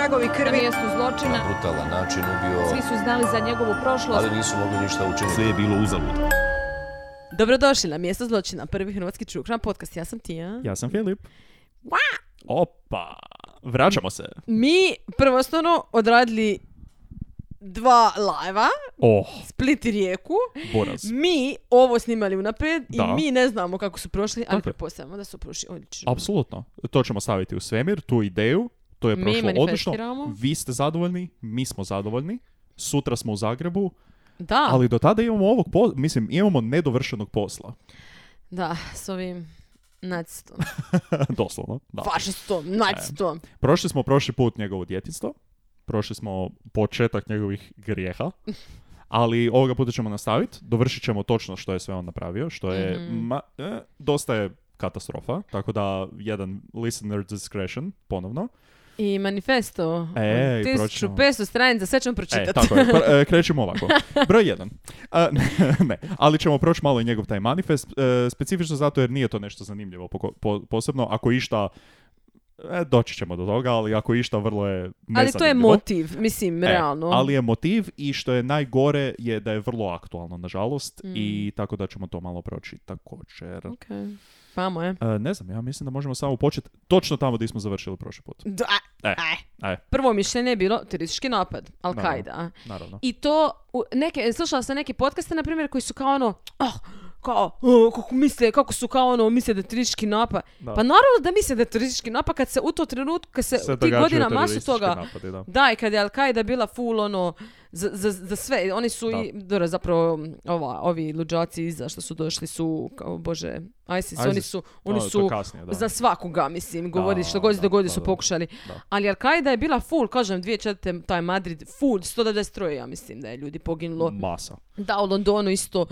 tragovi Na krvi. mjestu zločina brutalan način ubio, svi su znali za njegovu prošlost. ali nisu mogli ništa učiniti. Sve je bilo uzalud. Dobrodošli na mjesto zločina, prvi hrvatski crime podcast. Ja sam Tija. Ja sam Filip. Opa! Vraćamo se. Mi prvostano odradili dva live Oh, Split i Rijeku. Boraz. Mi ovo snimali unaprijed Da. i mi ne znamo kako su prošli, ali pretpostavljamo da su prošli odlično. Apsolutno. To ćemo staviti u svemir, tu ideju. To je Mi prošlo odlično. Vi ste zadovoljni, mi smo zadovoljni. Sutra smo u Zagrebu, Da, ali do tada imamo ovog po- mislim, imamo nedovršenog posla. da, s ovim nacistom, Doslovno. Da. fašistom, nacistom. Prošli smo prošli put njegovo djetinstvo. Prošli smo početak njegovih grijeha. Ali ovoga puta ćemo nastaviti. Dovršit ćemo točno što je sve on napravio. Što je... Mhm. ma- e, dosta je katastrofa. Tako da jedan listener discretion ponovno. I manifesto, E, i od proći ćemo. 1500 stranica, sve ćemo E, pročitati. tako je. Pr- e, krećemo ovako. Broj jedan. A, ne, ali ćemo proći malo i njegov taj manifest. e, specifično zato jer nije to nešto zanimljivo poko- po- posebno. Ako išta, e, doći ćemo do toga, ali ako išta vrlo je ali to je nezanimljivo. motiv, mislim, E, realno. ali je motiv i što je najgore je da je vrlo aktualno, nažalost, Mm. i tako da ćemo to malo proći također. Ok, Vamo je. E, ne znam, ja mislim da možemo samo početi točno tamo gdje smo završili prošli put. Da, E, aj. e. Prvo mišljenje je bilo teroristički napad, Al-Qaida. Naravno. I to, u neke, slušala sam neke podcaste, na primjer, koji su kao ono, oh, kao, oh, kako misle, kako su kao ono, misle da je teroristički napad. Da. Pa naravno da misle da je teroristički napad kad se u to trenutku, kad se, Se događaju godina masu toga, napadi, da. da, i kad je Al-Qaida bila full ono, za, za, za sve, oni su i, dobro, zapravo, ova, ovi luđaci iza što su došli su, kao, bože, ISIS, oni ISIS. su, oni A, to su kasnije, da. za svakoga, mislim, govori Da, što god se da, dogodi da, su da. pokušali. Da. Ali Al-Qaida je bila full, kažem, 2004. taj Madrid, full, 193 ja mislim da je ljudi poginulo. Masa. Da, u Londonu isto.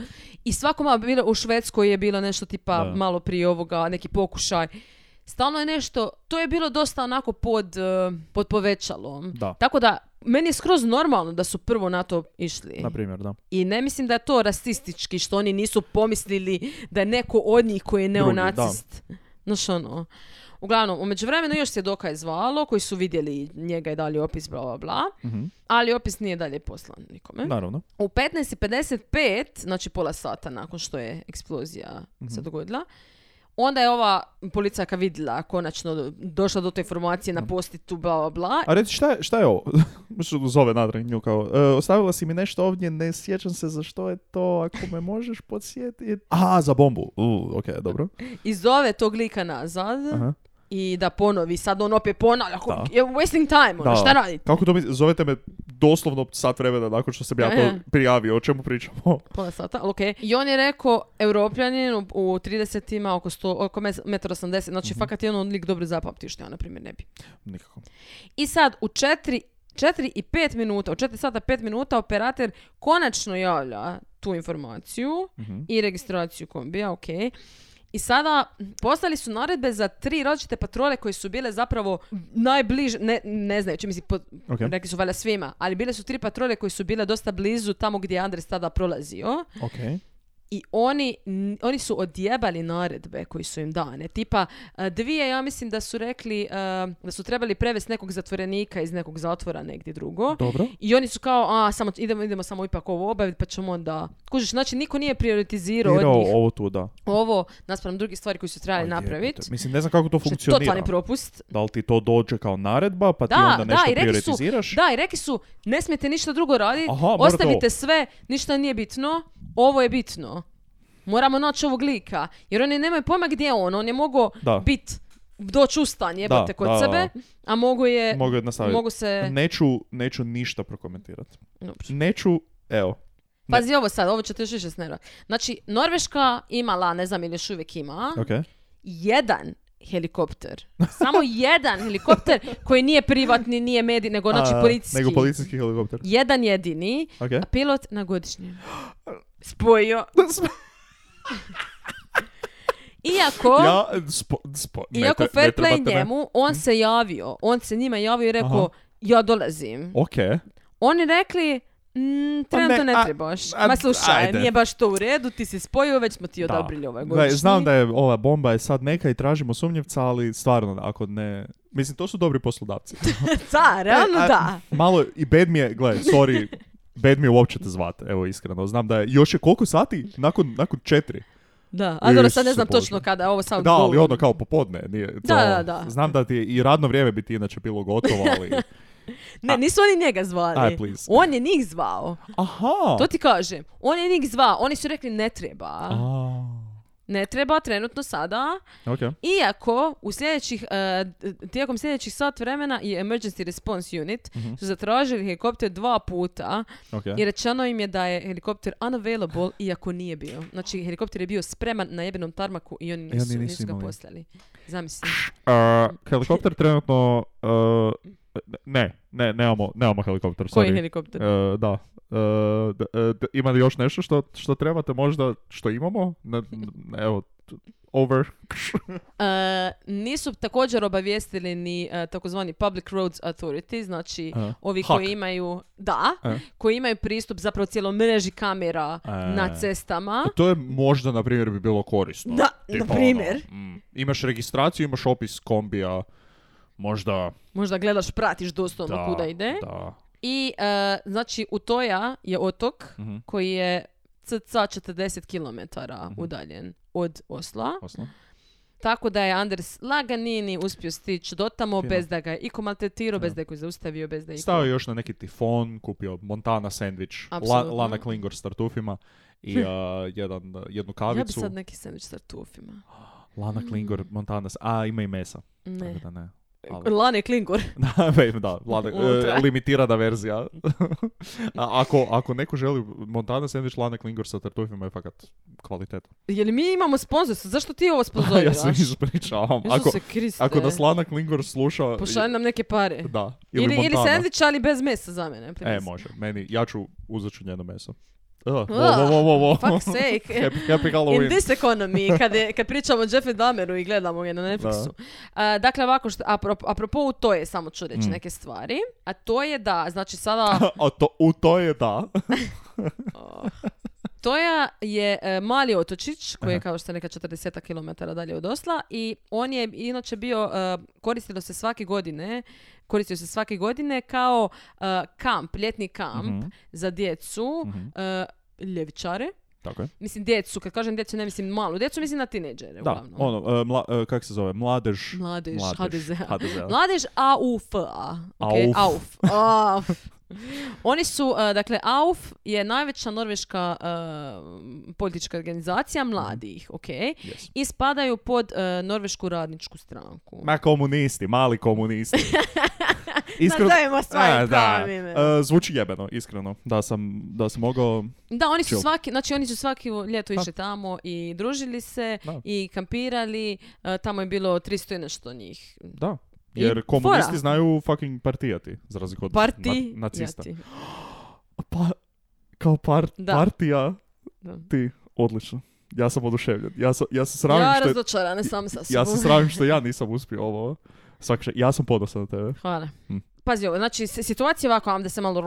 I svako malo bilo, u Švedskoj je bilo nešto tipa Da. malo prije ovoga, neki pokušaj. Stalno je nešto, to je bilo dosta onako pod, eh, pod povećalom. Da. Tako da, meni je skroz normalno da su prvo na to išli. Na primjer, da. I ne mislim da je to rasistički, što oni nisu pomislili da je neko od njih koji je Drugi, neonacist. Znaš ono. Uglavnom, u međuvremenu još svjedoka je zvalo, koji su vidjeli njega i dali opis, bla, bla, bla. Mhm. Ali opis nije dalje poslan nikome. Naravno. U 15.55, znači pola sata nakon što je eksplozija Mhm. se dogodila, onda je ova policajka vidjela, konačno do- došla do te informacije na postitu, bla, bla, bla. A reci, šta je, šta je ovo? Zove natrag nju kao, "E, ostavila si mi nešto ovdje, ne sjećam se za što je to, ako me možeš podsjetiti. Aha, za bombu. U, ok, dobro. I zove tog lika nazad Aha. I da ponovi, sad on opet ponavlja, ako- Da. je wasting time, ono, Da. šta radite? Kako to mi, zovete me doslovno sat vremena nakon što sam ja to prijavio, o čemu pričamo? Pola sata, ali okej. I on je rekao, europljanin u, u 30 ima oko, 100, oko 1,80 znači Mhm. fakat je on lik dobro zapamtio što ja, na primjer, ne bi. Nikako. I sad u 4, 4 i 5 minuta, u 4 sata 5 minuta operator konačno javlja tu informaciju Mhm. i registraciju kombija, ok. I sada postali su naredbe za tri različite patrole koje su bile zapravo najbliže, ne, ne znajući, mislim, po- Ok. rekli su valjda svima, ali bile su tri patrole koje su bile dosta blizu tamo gdje je Andres tada prolazio. Ok. I oni, oni su odjebali naredbe koji su im dane. Tipa, a, dvije, ja mislim da su rekli a, da su trebali prevesti nekog zatvorenika iz nekog zatvora negdje drugo. Dobro. I oni su kao, a, samo, idemo, idemo samo ipak ovo obaviti, pa ćemo onda... Kužiš, znači niko nije prioritizirao od njih ovo tu, da. ovo naspram drugih stvari koje su trebali napraviti. Mislim, ne znam kako to funkcionira. totalni propust. Da li ti to dođe kao naredba, pa ti Da, onda da, nešto i rekli su, prioritiziraš? da, i rekli su, ne smijete ništa drugo raditi, ostavite to. sve, ništa nije bitno, ovo je bitno. Moramo naći ovog lika, jer oni nemaju pojma gdje je on, on je mogao Da. bit, doći u stan, jebate Da, kod da, sebe, a mogu je, Mogu je nastaviti. mogu se... Neću, neću ništa prokomentirati. Neću, evo. Ne. Pazi ovo sad, ovo će te još više snervati. Znači, Norveška imala, ne znam ili još uvijek ima, Ok. jedan helikopter. Samo jedan helikopter koji nije privatni, nije medij, nego znači policijski. Nego policijski helikopter. Jedan jedini, Ok. a pilot na godišnjem. Spojio. Iako, Ja, spo, spo, ne iako ne fair play me- njemu, on se javio. On se njima javio i rekao, Aha. ja dolazim. Ok. Oni rekli, Mm, Pa trenutno ne, ne a- trebaš. a- Ma slušaj, ajde. nije baš to u redu, ti si spojio, već smo ti Da. odobrili ovaj Gle, godišnji. znam da je ova bomba je sad neka i tražimo sumnjevca, ali stvarno, ako ne... Mislim, to su dobri poslodavci. Da, realno E, a- da. Malo, i bed mi je, gle, sorry, bed mi je uopće te zvat, evo iskreno. Znam da je, još je koliko sati? Nakon, nakon četiri. Da, a dobro, sad ne znam Bože. točno kada, ovo sam Da, ali ono kao popodne. Nije, to, Da, da, da. Znam da ti je i radno vrijeme bi ti inače bilo gotovo, ali... Ne, nisu oni njega zvali. Aj, please. On je njih zvao. Aha! To ti kažem. On je njih zvao. Oni su rekli ne treba. A, Ne treba trenutno sada. ok. Iako u sljedećih, eh, tijekom sljedećih sat vremena i Emergency Response Unit Mhm. su zatražili helikopter dva puta ok. i rečeno im je da je helikopter unavailable iako nije bio. Znači helikopter je bio spreman na jebenom tarmaku i oni nisu, nisu nisu ga poslali. Zamisli. A, helikopter trenutno... uh, ne, ne, nemamo, nemamo helikopter, Koji sorry. helikopter? E, da. E, d- e, d- ima li još nešto što, što trebate možda, što imamo? Ne, ne, evo, over. E, nisu također obavijestili ni e, takozvani Public Roads Authority, znači Aha. ovi HAK. koji imaju, da, koji imaju pristup zapravo cijelom mreži kamera na cestama. To je možda, na primjer, bi bilo korisno. Da, na primjer. ono, mm, imaš registraciju, imaš opis kombija, možda... Možda gledaš, pratiš doslovno Da, kuda ide. Da. I e, znači Utoja je otok Mhm. koji je cca 40 km Mhm. udaljen od Osla. Oslo. Tako da je Anders laganini uspio stići do tamo Fino. bez da ga je iko maltretirao, bez da je zaustavio, bez da je iko... Stao je još na neki tifon, kupio Montana sandvič, La, Apsolutno. Lana Klingor s tartufima i a, jedan, jednu kavicu. Ja bi sad neki sandvič s tartufima. Lana Klingor, Montana, s- a ima i mesa. Ne. Tako da ne. Ali- Lane Klingor. Da, Unutra. e, limitirana verzija. A ako, ako neko želi Montana sandvič Lana Klingor sa tartufima je fakat kvalitetno. Je li mi imamo sponzorstvo? Zašto ti ovo sponzoriraš? ja se ispričavam. Ako, ako nas Lana Klingor sluša... Pošalj nam neke pare. Da. Ili, ili, Montana. sandvič, ali bez mesa za mene. E, može. Meni, ja ću uzet ću njeno meso. Uh, wo, wo, wo, wo. fuck's sake. happy, happy In this economy, kad, je, kad pričamo o Jeffu Dahmeru i gledamo ga na Netflixu. A, dakle, ovako, što, apropo, apropo u to je, samo ću reći Mm. neke stvari. A to je da, znači sada, A to, u to je da. Toja je e, mali otočić koji je kao što je neka 40 km dalje od Osla i on je inače bio, e, koristilo se svake godine, koristio se svake godine kao e, kamp, ljetni kamp Mhm. za djecu, Mhm. Ljevičare. Tako je. Mislim djecu, kad kažem djecu ne mislim malu djecu, mislim na tineđere Da, uglavnom. ono, e, mla, e, kak se zove, mladež. Mladež, Mladež, HDZ. HDZ-a. Mladež AUF-a. Okay? Auf. AUF. Oni su, uh, dakle, AUF je najveća norveška uh, politička organizacija mladih, ok? Yes. I spadaju pod uh, norvešku radničku stranku. Ma komunisti, mali komunisti. Nazovimo stvari A, da, e, zvuči jebeno, iskreno. Da sam, da sam mogao... Da, oni su chill. svaki, znači oni su svaki ljeto Da. išli tamo i družili se Da. i kampirali. Uh, tamo je bilo 300 i nešto njih. Da. I Jer komunisti fora. znaju fucking partijati, za razliku od Parti, na- nacista. jati. Pa, kao par, Da. partija, Da. ti, odlično. Ja sam oduševljen. Ja, sam, ja se sramim Ja što razočarana sam sa ja sobom. se sramim što ja nisam uspio ovo. Svaka še- ja sam ponosan na tebe. Hvala. Mm. Pazi ovo, znači situacija je ovako, vam da se malo...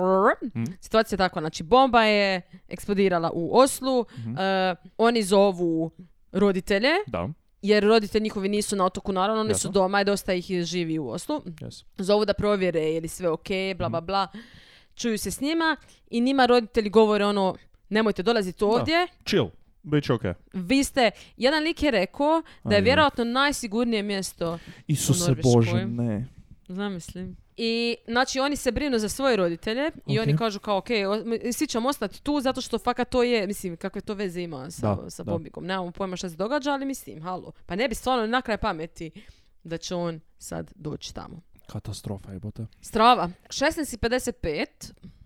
Mm. Situacija je takva, znači bomba je eksplodirala u Oslu, Mhm. e, oni zovu roditelje, Da, jer roditelji njihovi nisu na otoku, naravno, oni su doma i dosta ih živi u Oslu. yes. Zovu da provjere je li sve ok, bla Mhm. bla bla. Čuju se s njima i njima roditelji govore ono, nemojte dolaziti ovdje, Chill. Biće okej. vi ste, jedan lik je rekao da je Ajde. vjerojatno najsigurnije mjesto Isuse Norveškoj. Bože, ne. Zamislim. I znači oni se brinu za svoje roditelje i oni kažu kao ok, svi ćemo ostati tu zato što fakat to je, mislim kakve to veze ima sa, Da, sa. Bobikom. Nemamo pojma šta se događa, ali mislim, halo. Pa ne bi stvarno na kraj pameti da će on sad doći tamo. Katastrofa jebote. Strava. 16.55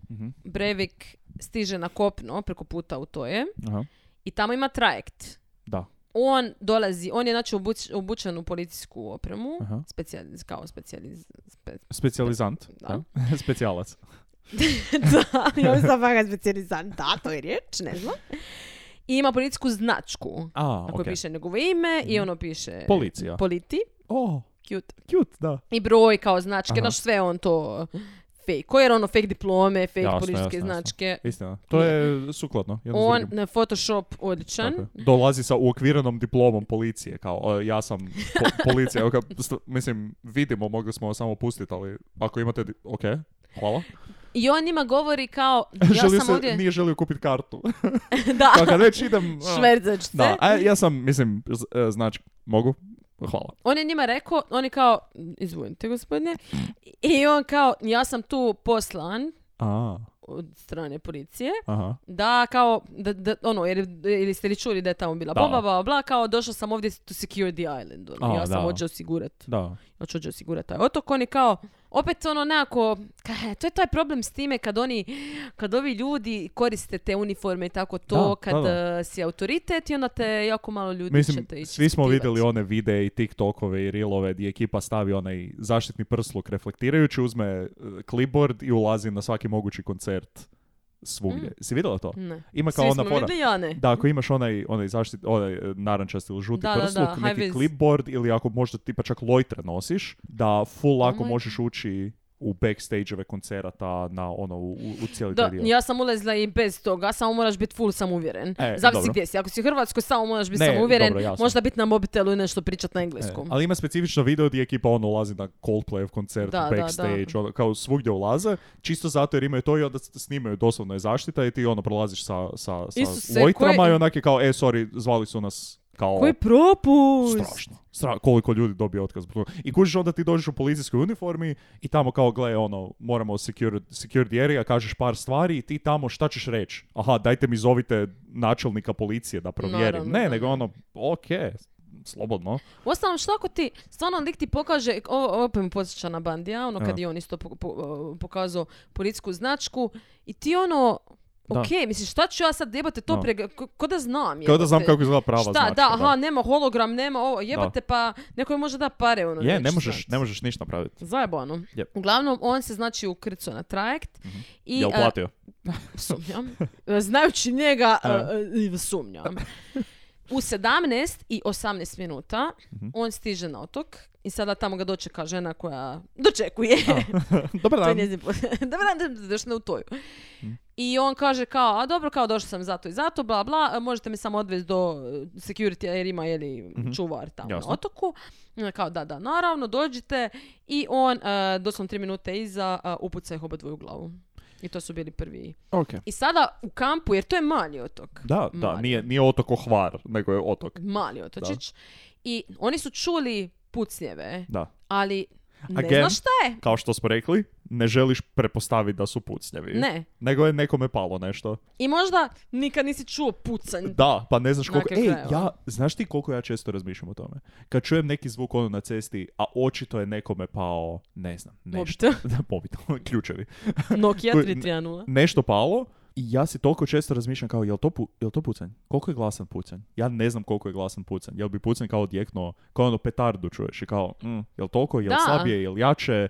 Mhm. Breivik stiže na kopno preko puta u Toje Aha. i tamo ima trajekt. Da. On dolazi, on je znači obuč, obučen u policijsku opremu, specijaliz, kao specijaliz, spe- Specijalizant. Da. Specijalac. da, ja sam fakat specijalizant, da, to je riječ, ne znam. I ima policijsku značku A, na kojoj okej. piše njegovo ime i ono piše Policija. politi, O, cute. cute, da. I broj kao značke, znaš sve on to fake. Jer ono fake diplome, fake Jasno, policijske jasno, jasno. značke. Istina. To je sukladno. On na Photoshop odličan. Tako je. Dolazi sa uokvirenom diplomom policije, kao ja sam po- policija, Evo mislim, vidimo, mogli smo samo pustiti, ali ako imate, di- ok, hvala. I on njima govori kao, ja Želio sam se, ovdje... nije želio kupiti kartu. da, Pa kad već idem... a, švercač se. Da, a ja sam, mislim, e, znači, mogu? Hvala. On je njima rekao, oni kao, izvolite gospodine, i on kao, ja sam tu poslan A, od strane policije, aha. da kao, da, da, ono, jer, ili ste li čuli da je tamo bila Da. boba, bla, bla, kao došao sam ovdje to secure the island, ono, A, ja sam da. hoću osigurati, Da. ja ću osigurati taj otok, oni kao, opet ono nekako, ka- to je taj problem s time kad oni, kad ovi ljudi koriste te uniforme i tako to, Da, kad da, da. uh, si autoritet i onda te jako malo ljudi Mislim, ćete ići svi smo vidjeli one videe i TikTokove i reelove gdje ekipa stavi onaj zaštitni prsluk reflektirajući, uzme e, clipboard i ulazi na svaki mogući koncert svugdje. Si vidjela to? Ne. Ima kao Svi ona smo vidjeli, ja ne. Da, ako imaš onaj, onaj zaštit, onaj e, narančasti ili žuti Da, da, da, prsluk, neki clipboard ili ako možda tipa čak lojtre nosiš, da full lako moj možeš ući u backstage-eve koncerata na ono, u, u- cijeli Da, ja sam ulazila i bez toga, samo moraš biti full samouvjeren. E, Zavisi gdje si. Ako si u Hrvatskoj, samo moraš biti samouvjeren, dobro, jasno. možda biti na mobitelu i nešto pričat na E, engleskom. ali ima specifično video gdje ekipa ono ulazi na Coldplay koncert, Da, backstage, da. Ono, kao svugdje ulaze, čisto zato jer imaju to i onda snimaju doslovno je zaštita i ti ono prolaziš sa, sa, sa Isuse, lojtrama koji- i onak je kao, e, sorry, zvali su nas kao... Koji propust! Strašno. Stra- koliko ljudi dobije otkaz. I kužiš onda ti dođeš u policijskoj uniformi i tamo kao, gle, ono, moramo secure, the area, kažeš par stvari i ti tamo šta ćeš reći? Aha, dajte mi zovite načelnika policije da provjerim. Naravno, ne, da, nego ono, ok, slobodno. Uostalom, što ako ti, stvarno lik ti pokaže, ovo opet mi podsjeća na Bandija, ono kad je on isto po- po- pokazao policijsku značku i ti ono, Da. ok, misliš, šta ću ja sad jebate to Da. prega, ko, da znam Kao da znam kako izgleda prava Šta, značka. da, aha, nema hologram, nema ovo, jebate Da. pa neko je možda da pare ono. Je, ne možeš, ne možeš ništa napraviti. Zajebano. Yep. Uglavnom, on se znači ukrcao na trajekt i Jel a, platio? sumnjam. E, Znajući njega, e, sumnjam. U 17 i 18 minuta Mhm. on stiže na otok i sada tamo ga dočeka žena koja dočekuje. Dobar dan. Dobar dan, došli na utoju. Mhm. I on kaže kao, a dobro, kao došao sam zato i zato, bla bla, možete me samo odvesti do e, security jer ima jeli čuvar tamo. Jasno. na otoku. Kao da, da, naravno, dođite i on e, doslovno tri minute iza uh, upuca ih oba dvoje u glavu. I to su bili prvi. Ok. I sada u kampu, jer to je mali otok. Da, da, Mali. nije, nije otok Hvar, nego je otok. Mali otočić. I oni su čuli pucnjeve, Da. ali ne Again? znaš šta je. Kao što smo rekli, ne želiš prepostaviti da su pucnjevi. Ne. Nego je nekome palo nešto. I možda nikad nisi čuo pucanj. Da, pa ne znaš Na koliko... Ej, ja, znaš ti koliko ja često razmišljam o tome? Kad čujem neki zvuk ono na cesti, a očito je nekome pao, ne znam, nešto. Mobitel. da, mobitel, ključevi. Nokia Koji- 330. Nešto palo i ja si toliko često razmišljam kao, jel to, pu, jel to pucanj? Koliko je glasan pucanj? Ja ne znam koliko je glasan pucanj. Jel bi pucanj kao odjeknuo, kao ono petardu čuješ i kao, mm, jel toliko, jel Da. slabije, jel jače?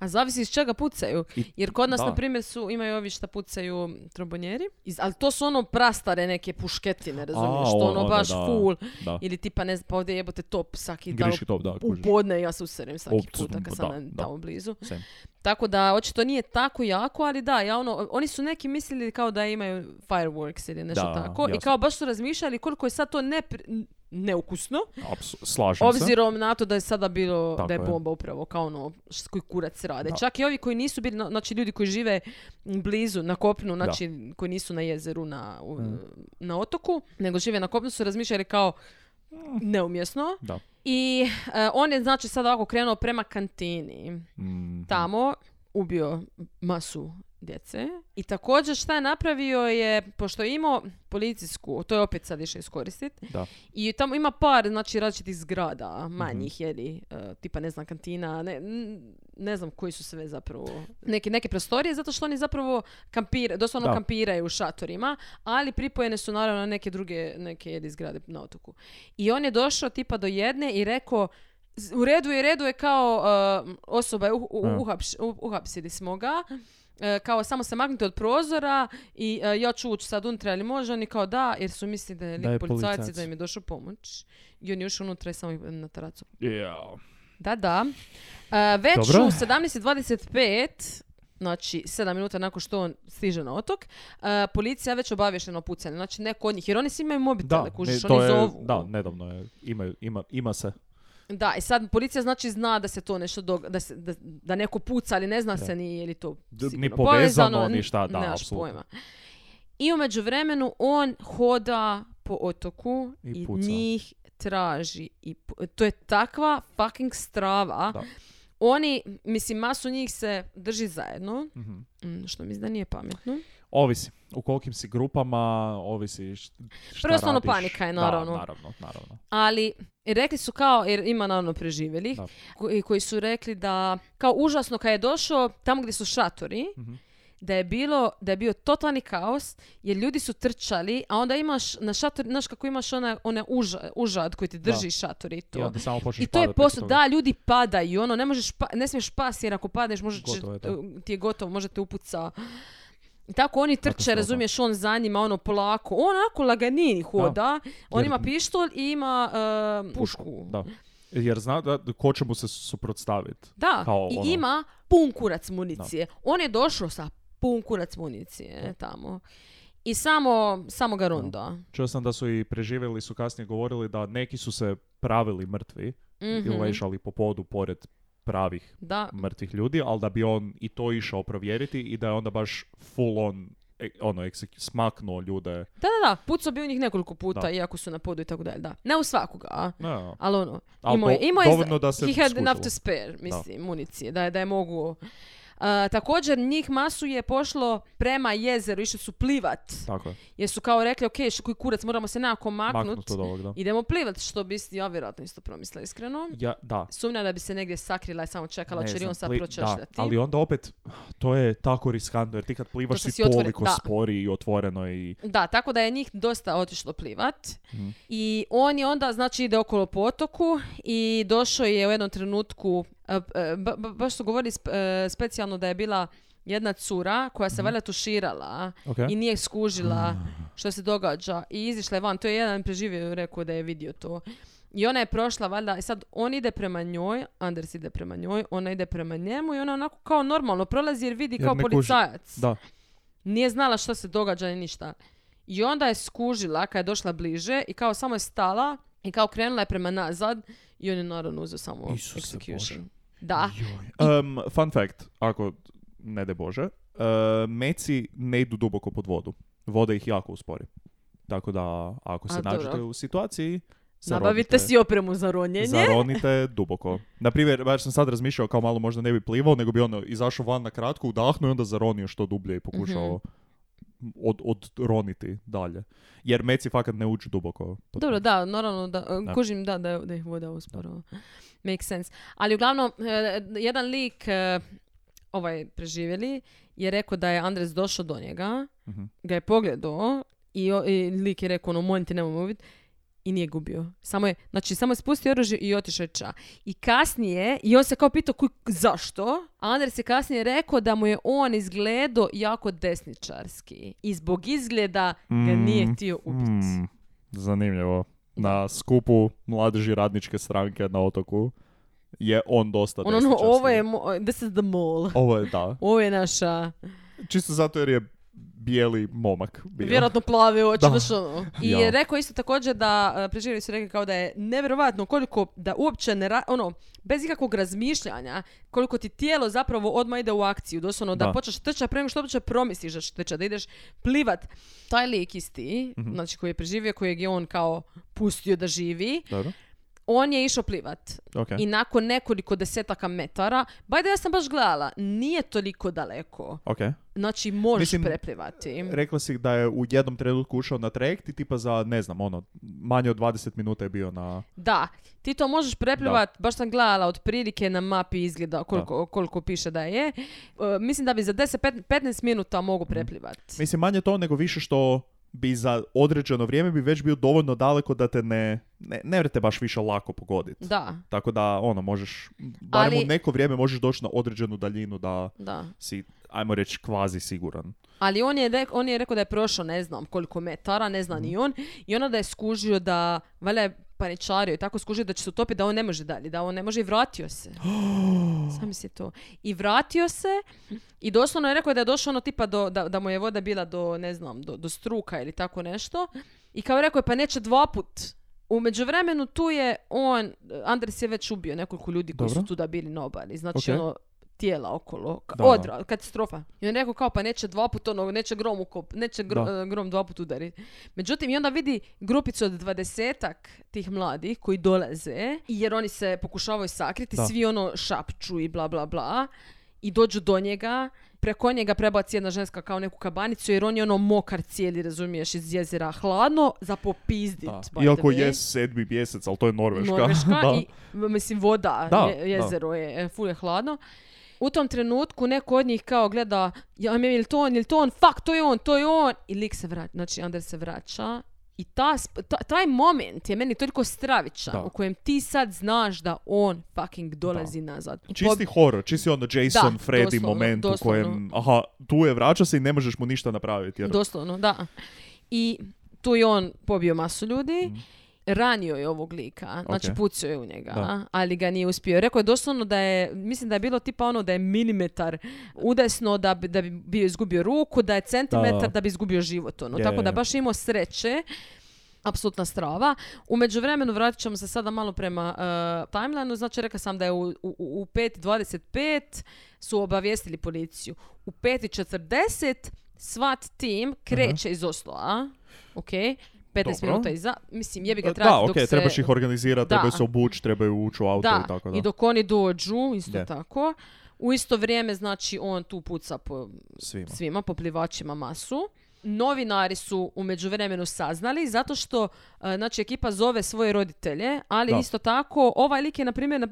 A zavisi iz čega pucaju. Jer kod nas, na primjer, su, imaju ovi šta pucaju trombonjeri. Iz, ali to su ono prastare neke pušketine, razumiješ? A, što ono baš da, full. Da. Ili tipa, ne znam, pa ovdje jebote top svaki dan top, da, u podne ja se userem svaki O, puta kad sam tamo blizu. Same. Tako da, očito nije tako jako, ali da, ja ono, oni su neki mislili kao da imaju fireworks ili nešto Da, tako. I kao baš su razmišljali koliko je sad to nepri- neukusno, Apsu- slažem se. obzirom na to da je sada bilo, Tako da je je. bomba upravo kao ono s koji kurac rade. Da. Čak i ovi koji nisu bili, znači ljudi koji žive blizu, na kopnu, znači koji nisu na jezeru, na, u- Mm. na otoku, nego žive na kopnu su razmišljali kao neumjesno. Da. I e, on je znači sad ovako krenuo prema kantini Mm, tamo ubio masu djece. I također šta je napravio je, pošto je imao policijsku, to je opet sad išao iskoristiti, i tamo ima par znači, različitih zgrada, manjih, jeli, e, tipa ne znam, kantina, ne, ne znam koji su sve zapravo, neke, neke prostorije, zato što oni zapravo kampiraju, doslovno Da. kampiraju u šatorima, ali pripojene su naravno na neke druge, neke jeli, zgrade na otoku. I on je došao tipa do jedne i rekao, "Z- u redu je, redu je kao e, osoba, je u, u- Ja. uhapš- uhapsili smo ga, E, kao samo se maknite od prozora i e, ja ću ući sad unutra, ali može oni kao da, jer su mislili da je lik Da je policajci, policajac. da im je došao pomoć. I on je ušao unutra i samo ih na teracu. Yeah. Da, da. E, već Dobro. u 17.25 znači 7 minuta nakon što on stiže na otok, e, policija je već obavještena o pucanju. Znači neko od njih, jer oni svi imaju mobitele, Da, kužiš, ne, oni je, zovu. da, nedavno je, ima, ima, ima se. Da, i sad policija znači zna da se to nešto dog- da, se, da, da neko puca, ali ne zna se ni je li to D- ni sigurno povezano, n- ni šta, da, nemaš pojma. I u međuvremenu on hoda po otoku I i, njih traži. I pu- to je takva fucking strava. Da. Oni, mislim, masu njih se drži zajedno, Mhm. mm, što mislim da nije pametno. Ovisi. U kolikim si grupama, ovisi šta Prvenstveno radiš. panika je, naravno. Da, naravno, naravno. Ali rekli su kao, jer ima naravno preživjelih, koji, koji su rekli da kao užasno kad je došao tamo gdje su šatori, Mhm. da je bilo, da je bio totalni kaos, jer ljudi su trčali, a onda imaš na šator, znaš kako imaš ona, one uža, užad koji ti drži Da. šator i I to. onda samo I to je posao, da, ljudi padaju, ono, ne možeš, pa- ne smiješ pasti jer ako padneš možeš, Gotovo je to. ti je gotovo, možete upuca. I tako oni trče, razumiješ, on za njima, ono, polako, on onako laganini hoda, on Jer- ima pištolj i ima e, pušku. Da. Jer zna da ko će mu se suprotstaviti. Da, Kao i ono- ima pun kurac municije. On je došao sa pun kurac municije tamo. I samo, samo ga ronda. Čuo sam da su i preživjeli su kasnije govorili da neki su se pravili mrtvi i Mhm. ležali po podu pored pravih Da, mrtvih ljudi, ali da bi on i to išao provjeriti i da je onda baš full on e, ono, eksek- smaknuo ljude. da, da, da. Pucao bi u njih nekoliko puta, Da. iako su na podu i tako dalje, da. Ne u svakoga, a? No, ali ono, imao je, imao je, da se he had enough to spare, mislim, municije, da je, da je mogu... Također, njih masu je pošlo prema jezeru, išli su plivat, tako je. jer su kao rekli, ok, koji kurac, moramo se nekako maknut, Maknut od ovog, da. idemo plivat, što bi ja vjerojatno isto promisla iskreno. Ja, da. Sumnja da bi se negdje sakrila i samo čekala, će li on sad pročešljati. Da, ali onda opet, to je tako riskantno, jer ti kad plivaš si si toliko da. spori i otvoreno i... Da, tako da je njih dosta otišlo plivat. Mhm. I on je onda, znači, ide okolo po otoku i došao je u jednom trenutku, ba- ba- baš su govorili e, specijalno da je bila jedna cura koja se valjda tuširala i nije skužila što se događa i izišla je van. To je jedan preživio rekao da je vidio to. I ona je prošla, valjda, i sad on ide prema njoj, Anders ide prema njoj, ona ide prema njemu i ona onako kao normalno prolazi jer vidi Jer kao policajac. Da. Nije znala što se događa ni ništa. I onda je skužila kad je došla bliže i kao samo je stala i kao krenula je prema nazad i on je naravno uzeo samo Isuse execution. Da. Um, fun fact, ako ne de Bože, uh, meci ne idu duboko pod vodu. Voda ih jako uspori. Tako da, ako se A, dobro. nađete u situaciji, Nabavite zaronite- si opremu za ronjenje. Zaronite duboko. Na primjer, baš sam sad razmišljao kao malo možda ne bi plivao, nego bi ono izašao van na kratko, udahnuo i onda zaronio što dublje i pokušao Mhm. od, odroniti dalje. Jer meci fakat ne uđu duboko. Dobro, da, naravno, da, kužim da, da, da ih voda usporo. Make sense. Ali uglavnom, e, jedan lik, e, ovaj preživjeli, je rekao da je Andres došao do njega, Mhm. ga je pogledao i, i lik je rekao, ono, molim te, nemoj ubiti. I nije gubio. Samo je, znači, samo je spustio oružje i otišao je ča. I kasnije, i on se kao pitao kuj, zašto, a Andres je kasnije rekao da mu je on izgledao jako desničarski. I zbog izgleda ga nije Mm, htio ubiti. Mm, zanimljivo. Na skupu mladeži radničke stranke na otoku je on dosta Ono, ono, desničarski. ovo je, mo- this is the mall. Ovo je, da. Ovo je naša, Čisto zato jer je bijeli momak bio. vjerojatno plave oči, Da. znaš ono. I Ja. rekao isto također da, uh, preživjeli su rekli kao da je nevjerovatno koliko, da uopće ne, ra- ono, bez ikakvog razmišljanja, koliko ti tijelo zapravo odmah ide u akciju, doslovno da, Da. počneš trčati prema što uopće promisliš da ćeš trčati, da ideš plivat. Taj lik isti, Mhm. znači koji je preživio, kojeg je on kao pustio da živi, Dobro, on je išao plivat. ok. I nakon nekoliko desetaka metara, bajde ja sam baš gledala, nije toliko daleko. Ok. Znači, možeš Mislim, preplivati. Rekla si da je u jednom trenutku ušao na trajekt i tipa za, ne znam, ono, manje od 20 minuta je bio na... Da, ti to možeš preplivat, baš sam gledala otprilike na mapi izgleda koliko, koliko piše da je. E, mislim da bi za 10-15 minuta mogu preplivat. Mislim, manje to nego više što bi za određeno vrijeme bi već bio dovoljno daleko da te ne, ne, ne vrete baš više lako pogoditi. Da, Tako da, ono, možeš, barem Ali- u neko vrijeme možeš doći na određenu daljinu da da. si, ajmo reći, kvazi siguran. Ali on je, rek- on je rekao da je prošao ne znam koliko metara, ne zna Mhm. ni on. I onda da je skužio da, valjda je paničario i tako skužio da će se utopiti, da on ne može dalje, da on ne može i vratio se. Sam si to. I vratio se i doslovno je rekao da je došao ono tipa do, da, da mu je voda bila do, ne znam, do, do struka ili tako nešto. I kao rekao je pa neće dva put. U međuvremenu tu je on, Andres je već ubio nekoliko ljudi koji Dobro. su tu da bili na obali. Znači Ok. ono, tijela okolo. Ka- Da, da. Odra, katastrofa. I on rekao kao pa neće dva put ono, neće grom ukop, neće gro- Da. grom dva put udari. Međutim, i onda vidi grupicu od dvadesetak tih mladih koji dolaze, jer oni se pokušavaju sakriti, Da. svi ono šapču i bla bla bla. I dođu do njega, preko njega prebaci jedna ženska kao neku kabanicu, jer on je ono mokar cijeli, razumiješ, iz jezera, hladno, za popizdit. Da. Iako je sedmi mjesec, ali to je Norveška. Norveška Da. i mislim voda, Da, je- jezero je, e, ful je hladno. U tom trenutku neko od njih kao gleda, ja mi je li to on, je to on, fuck, to je on, to je on. I lik se vraća, znači Anders se vraća. I ta, ta- taj moment je meni toliko stravičan Da. u kojem ti sad znaš da on fucking dolazi nazad. I Čisti horor, čisti ono Jason, Da, Freddy doslovno, moment u doslovno. kojem, aha, tu je, vraća se i ne možeš mu ništa napraviti. Jer, Doslovno, da. I tu je on pobio masu ljudi. Ranio je ovog lika, znači Mhm. Ok. pucao je u njega, Da. ali ga nije uspio. Rekao je doslovno da je, mislim da je bilo tipa ono da je milimetar udesno da bi, da bi bio izgubio ruku, da je centimetar Da. da, bi izgubio život. Ono. Je, Tako da baš imao sreće. Apsolutna strava. U međuvremenu vratit ćemo se sada malo prema uh, timelineu. Znači, rekla sam da je u, u, u 5.25 su obavijestili policiju. U 5.40 SWAT tim kreće iz Osloa. Ok. 15 Dobro. minuta iza. Mislim, jebi ga da, trati ok, dok se... trebaš ih organizirati, Da. trebaju se obući, trebaju ući u auto Da, i tako da. i dok oni dođu, isto tako. U isto vrijeme, znači, on tu puca po Svima. svima, poplivačima masu. Novinari su u međuvremenu saznali zato što e, znači ekipa zove svoje roditelje, ali Da. isto tako ovaj lik je na primjer e,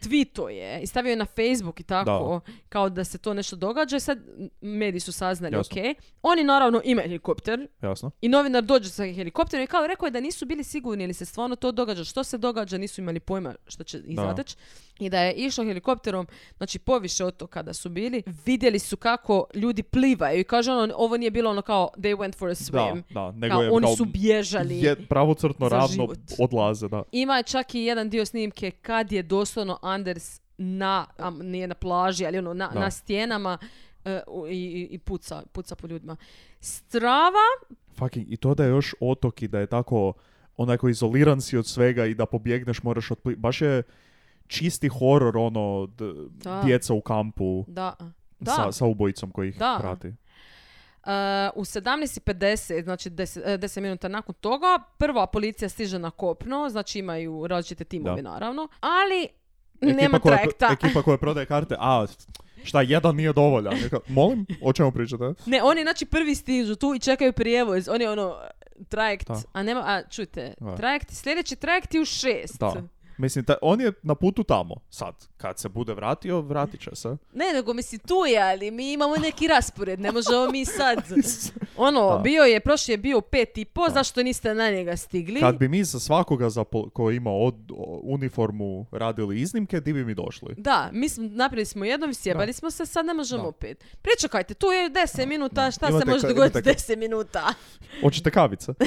tweeto je i stavio je na Facebook i tako kao da se to nešto događa i sad mediji su saznali, Jasno. ok. Oni naravno imaju helikopter Jasno. i novinar dođe sa helikopterom i kao rekao je da nisu bili sigurni ili se stvarno to događa, što se događa, nisu imali pojma što će ih Da. zateć. I da je išao helikopterom, znači poviše od toga da su bili, vidjeli su kako ljudi plivaju i kaže ono, ovo nije bilo ono kao they went for a Da, swim. da, nego Kao, je oni kao su bježali. je pravocrtno ravno odlaze, da. Ima čak i jedan dio snimke kad je doslovno Anders na, a, nije na plaži, ali ono na, Da. na stijenama e, u- i, i- puca, puca po ljudima. Strava, Fucking, i to da je još otok i da je tako onako izoliran si od svega i da pobjegneš moraš otpli... Baš je čisti horor ono d- djeca u kampu da, da. sa, sa ubojicom koji ih Da. prati. Uh, u 17.50, znači 10, e, 10 minuta nakon toga, prva policija stiže na kopno, znači imaju različite timove Da. naravno, ali nema koja, trajekta. Ekipa koja prodaje karte, a šta, jedan nije dovoljan. Molim, o čemu pričate? Ne, oni znači prvi stižu tu i čekaju prijevoz, oni ono, trajekt, Da. a nema, a čujte, Da. trajekt, sljedeći trajekt je u šest. Da. Mislim, ta, on je na putu tamo. Sad, kad se bude vratio, vratit će se. Ne, nego mislim tu je, ali mi imamo neki raspored, ne možemo mi sad, ono, Da. bio je, prošli je bio pet i po, zašto niste na njega stigli? Kad bi mi za svakoga za pol- ko ima od, o- uniformu radili iznimke, di bi mi došli? Da, mi smo, napravili smo jednom, sjebali Da. smo se, sad ne možemo Da. opet. Pričekajte, tu je 10 minuta, šta Imate se može dogoditi imate ka- 10 minuta? Hoćete kavice?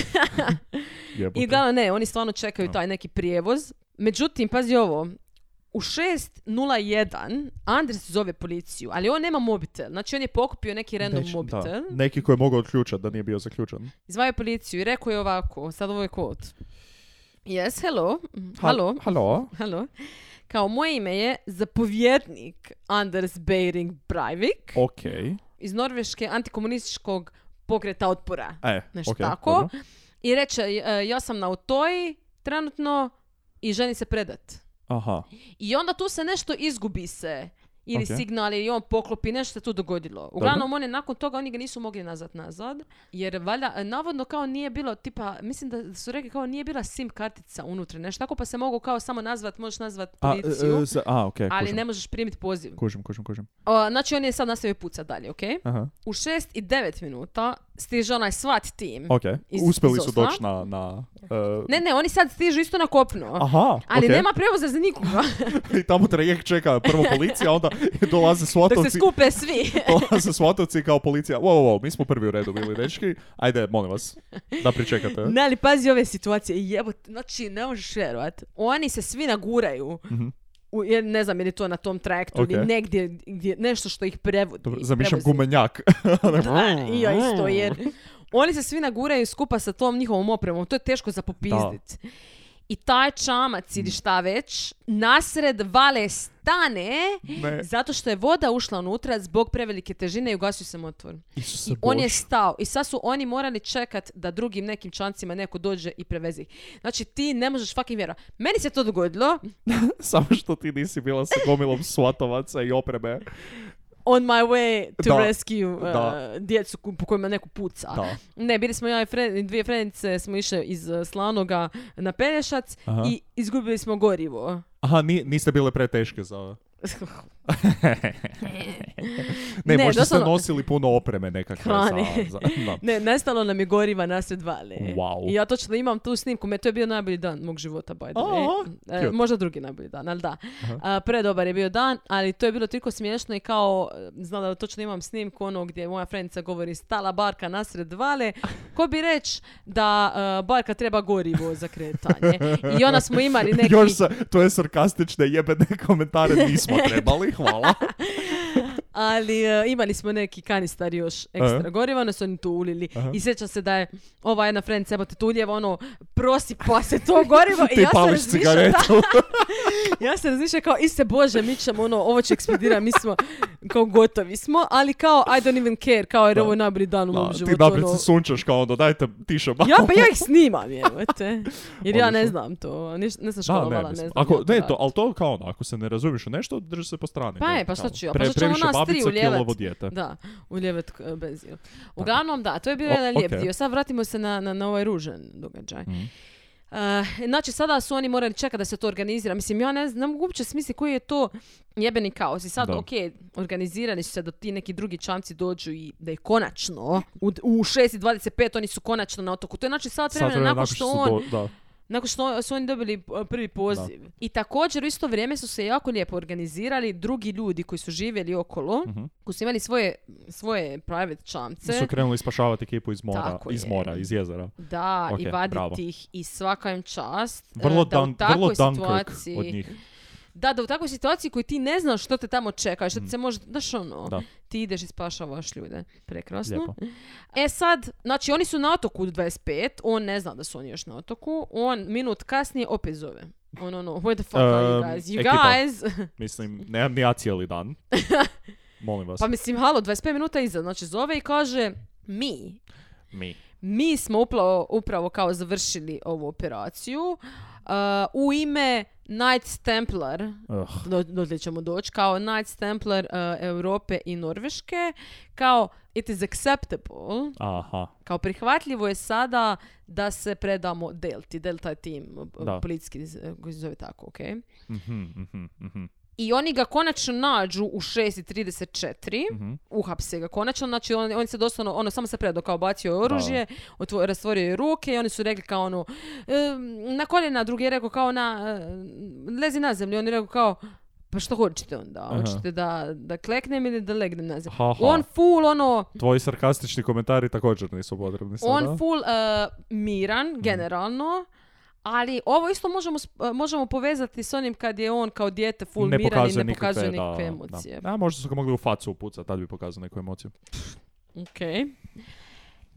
I uglavnom ne, oni stvarno čekaju taj neki prijevoz. Međutim, pazi ovo, u 6.01 Andres zove policiju, ali on nema mobitel. Znači on je pokupio neki random Već- mobitel. da. Neki koji je mogao otključati da nije bio zaključan. Zvao je policiju i rekao je ovako, sad ovo je kod. Yes, hello. Ha- Halo. Halo? Halo. Kao moje ime je zapovjednik Anders Bering Breivik Ok. iz norveške antikomunističkog pokreta otpora. E, Nešto ok, tako. dobro. I reče, e, ja sam na autoji trenutno i ženi se predat. Aha. I onda tu se nešto izgubi se. Ili Ok. signal ili on poklopi, nešto se tu dogodilo. Uglavnom, oni nakon toga, oni ga nisu mogli nazad nazad. Jer valjda, e, navodno kao nije bilo, tipa, mislim da su rekli kao nije bila SIM kartica unutra, nešto tako, pa se mogu kao samo nazvat, možeš nazvat A, policiju, e, e, a ok, ali kužim. ne možeš primiti poziv. Kužim, kužim, kužim. O, znači, on je sad nastavio pucat dalje, ok? Aha. U 6 i 9 minuta stiže onaj SWAT tim. Ok, Iz- uspjeli iz su doći na... na e, Ne, ne, oni sad stižu isto na kopno. Aha, Ali ok. nema prevoza za nikoga. I tamo trajekt čeka prvo policija, onda dolaze Dok se svatovci. skupe svi. Dolaze svatovci kao policija. Wow, wow, wow, mi smo prvi u redu bili, dečki. Ajde, molim vas, da pričekate. ne, ali pazi ove situacije. Jebote, znači, ne možeš vjerovat. Oni se svi naguraju. Mhm. U, jer ne znam, je li to na tom trajektu Ok. ili negdje gdje, nešto što ih prevodi. Dobro, Zamišljam gumenjak. Da, i ja isto, jer oni se svi naguraju skupa sa tom njihovom opremom. To je teško za popizdit. I taj čamac ili šta već, nasred vale stane Ne. zato što je voda ušla unutra zbog prevelike težine i ugasio se motor. Isuse I on je Bože. stao. I sad su oni morali čekat da drugim nekim čancima neko dođe i prevezi ih. Znači ti ne možeš fucking vjera. Meni se to dogodilo Samo što ti nisi bila sa gomilom svatovaca i opreme. On my way to Da. rescue uh, Da. djecu po kojima neko puca. Da. Ne, bili smo ja i fre- dvije frendice smo išle iz uh, Slanoga na Pelješac Aha. i izgubili smo gorivo. Aha, ni, niste bile preteške za... Ne, Ne, možda ste doslovno- nosili puno opreme nekakve za... za. Ne, nestalo nam je goriva nasred vale. Wow. I ja točno imam tu snimku, me to je bio najbolji dan mog života, by the way. E, možda drugi najbolji dan, ali da. A, predobar je bio dan, ali to je bilo toliko smiješno i kao, znam da točno imam snimku ono gdje moja frendica govori stala barka nasred vale, ko bi reći da e, barka treba gorivo za kretanje. I onda smo imali neki... Još sa, to je sarkastične jebene komentare nismo trebali, hvala. Ali e, imali smo neki kanistar još ekstra Aha. goriva, onda su oni to ulili. Aha. I sjećam se da je ova jedna frendica, evo te tu uljeva, ono, prosipa se to gorivo. I Ti ja sam pališ razmišljala- cigaretu. Ja se razmišljam kao, iste Bože, mi ćemo ono, ovo će eksplodirati, mi smo kao gotovi smo, ali kao, I don't even care, kao jer Da. ovo je najbolji dan u mom ti životu. naprijed ono. se sunčaš kao onda dajte tiše malo. Ja, pa ja ih snimam, jebote. Jer ja ne znam to, niš, ne sam školovala, ne, mislim. znam. Ako, ja ne, to, ali to kao ono, ako se ne razumiješ u nešto, drži se po strani. Pa ne, je, pa šta ću ja? Pa šta ćemo previše nas babica, uljevat? kilovo dijete. Da, uljevet k- benzin. Uglavnom, da, to je bio O, jedan lijep dio. Sad vratimo se na, na, na ovaj ružan događaj. Mhm. Uh, znači, sada su oni morali čekati da se to organizira. Mislim, ja ne znam, uopće smisliti koji je to jebeni kaos. I sad, Da. ok, organizirani su se da ti neki drugi čamci dođu i da je konačno, u, u 6.25 oni su konačno na otoku. To je znači Sad vremena nakon što su on, do- da. Nakon što su oni dobili uh, prvi poziv. I također u isto vrijeme su se jako lijepo organizirali drugi ljudi koji su živjeli okolo, Mhm. koji su imali svoje, svoje private čamce. Su krenuli spašavati ekipu iz mora, Tako iz je. mora, iz jezera. Da, Ok, i vaditi bravo. ih i svaka im čast. e, Vrlo, da u dun, takvoj vrlo situaciji- od njih. Da, da u takvoj situaciji koju ti ne znaš što te tamo čeka, što ti se može, znaš ono, Mm. Da. ti ideš i spašavaš ljude. Prekrasno. Lijepo. E sad, znači oni su na otoku u 25, on ne zna da su oni još na otoku, on minut kasnije opet zove. On ono, where the fuck are you guys? You ekipa. guys? Mislim, nemam ni ja cijeli dan. Molim vas. pa mislim, halo, 25 minuta iza, znači zove i kaže, mi, Mi. mi smo upravo, upravo kao završili ovu operaciju uh, u ime Knights Templar, Ugh. do, dotle ćemo doći, kao Knights Templar uh, Europe i Norveške, kao it is acceptable, Aha. kao prihvatljivo je sada da se predamo Delti. Delta je tim Da. policijski koji se zove tako, ok? Mhm, mhm, mhm, I oni ga konačno nađu u 6.34, mhm. uhapse ga konačno, znači on, on se doslovno, ono, samo se predao, kao bacio je oružje, otvo- rastvorio je ruke i oni su rekli kao ono, "Em, na koljena, drugi je rekao kao na, e, lezi na zemlju, on je rekao kao, pa što hoćete onda? Aha. Hoćete da, da kleknem ili da legnem na zemlju? On full, ono, Tvoji sarkastični komentari također nisu potrebni sada. on full e, miran, Mhm. generalno, ali ovo isto možemo, e, možemo povezati s onim kad je on kao dijete full ne miran i ne pokazuje nikakve, nikakve da, emocije. Da. A, možda su ga mogli u facu upucati, tad bi pokazao neku emociju. Ok.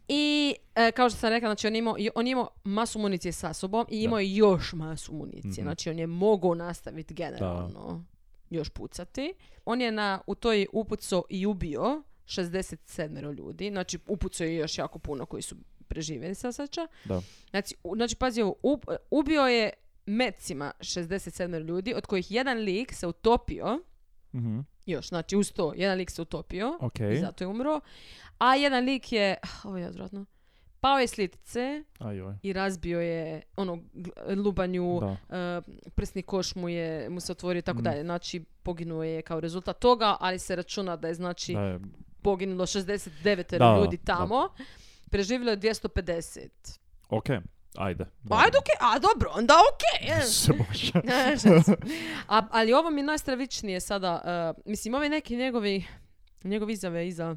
I e, kao što sam rekla, znači on je imao, on je imao masu municije sa sobom i imao je još masu municije. Mhm. Znači on je mogao nastaviti generalno još pucati. On je na, u toj upuco i ubio 67 ljudi. Znači upucao je još jako puno koji su preživjeli sa sača. Da. Znači, u- znači pazi ovo, up- ubio je mecima 67 ljudi, od kojih jedan lik se utopio, Mhm. još, znači uz to, jedan lik se utopio Ok. i zato je umro. A jedan lik je, ah, ovo je odvratno, pao je s litice Ajoj. i razbio je ono lubanju, e, prsni koš mu je mu se otvorio i tako Mm. dalje. Znači poginuo je kao rezultat toga, ali se računa da je znači Da je, poginulo 69 Da, ljudi da. Preživjelo je 250. Ok, ajde. Pa ajde, okej, a dobro, onda okej. Se može. A, ali ovo mi je najstravičnije sada. uh, mislim, ove neki njegovi, njegove izjave iza, uh,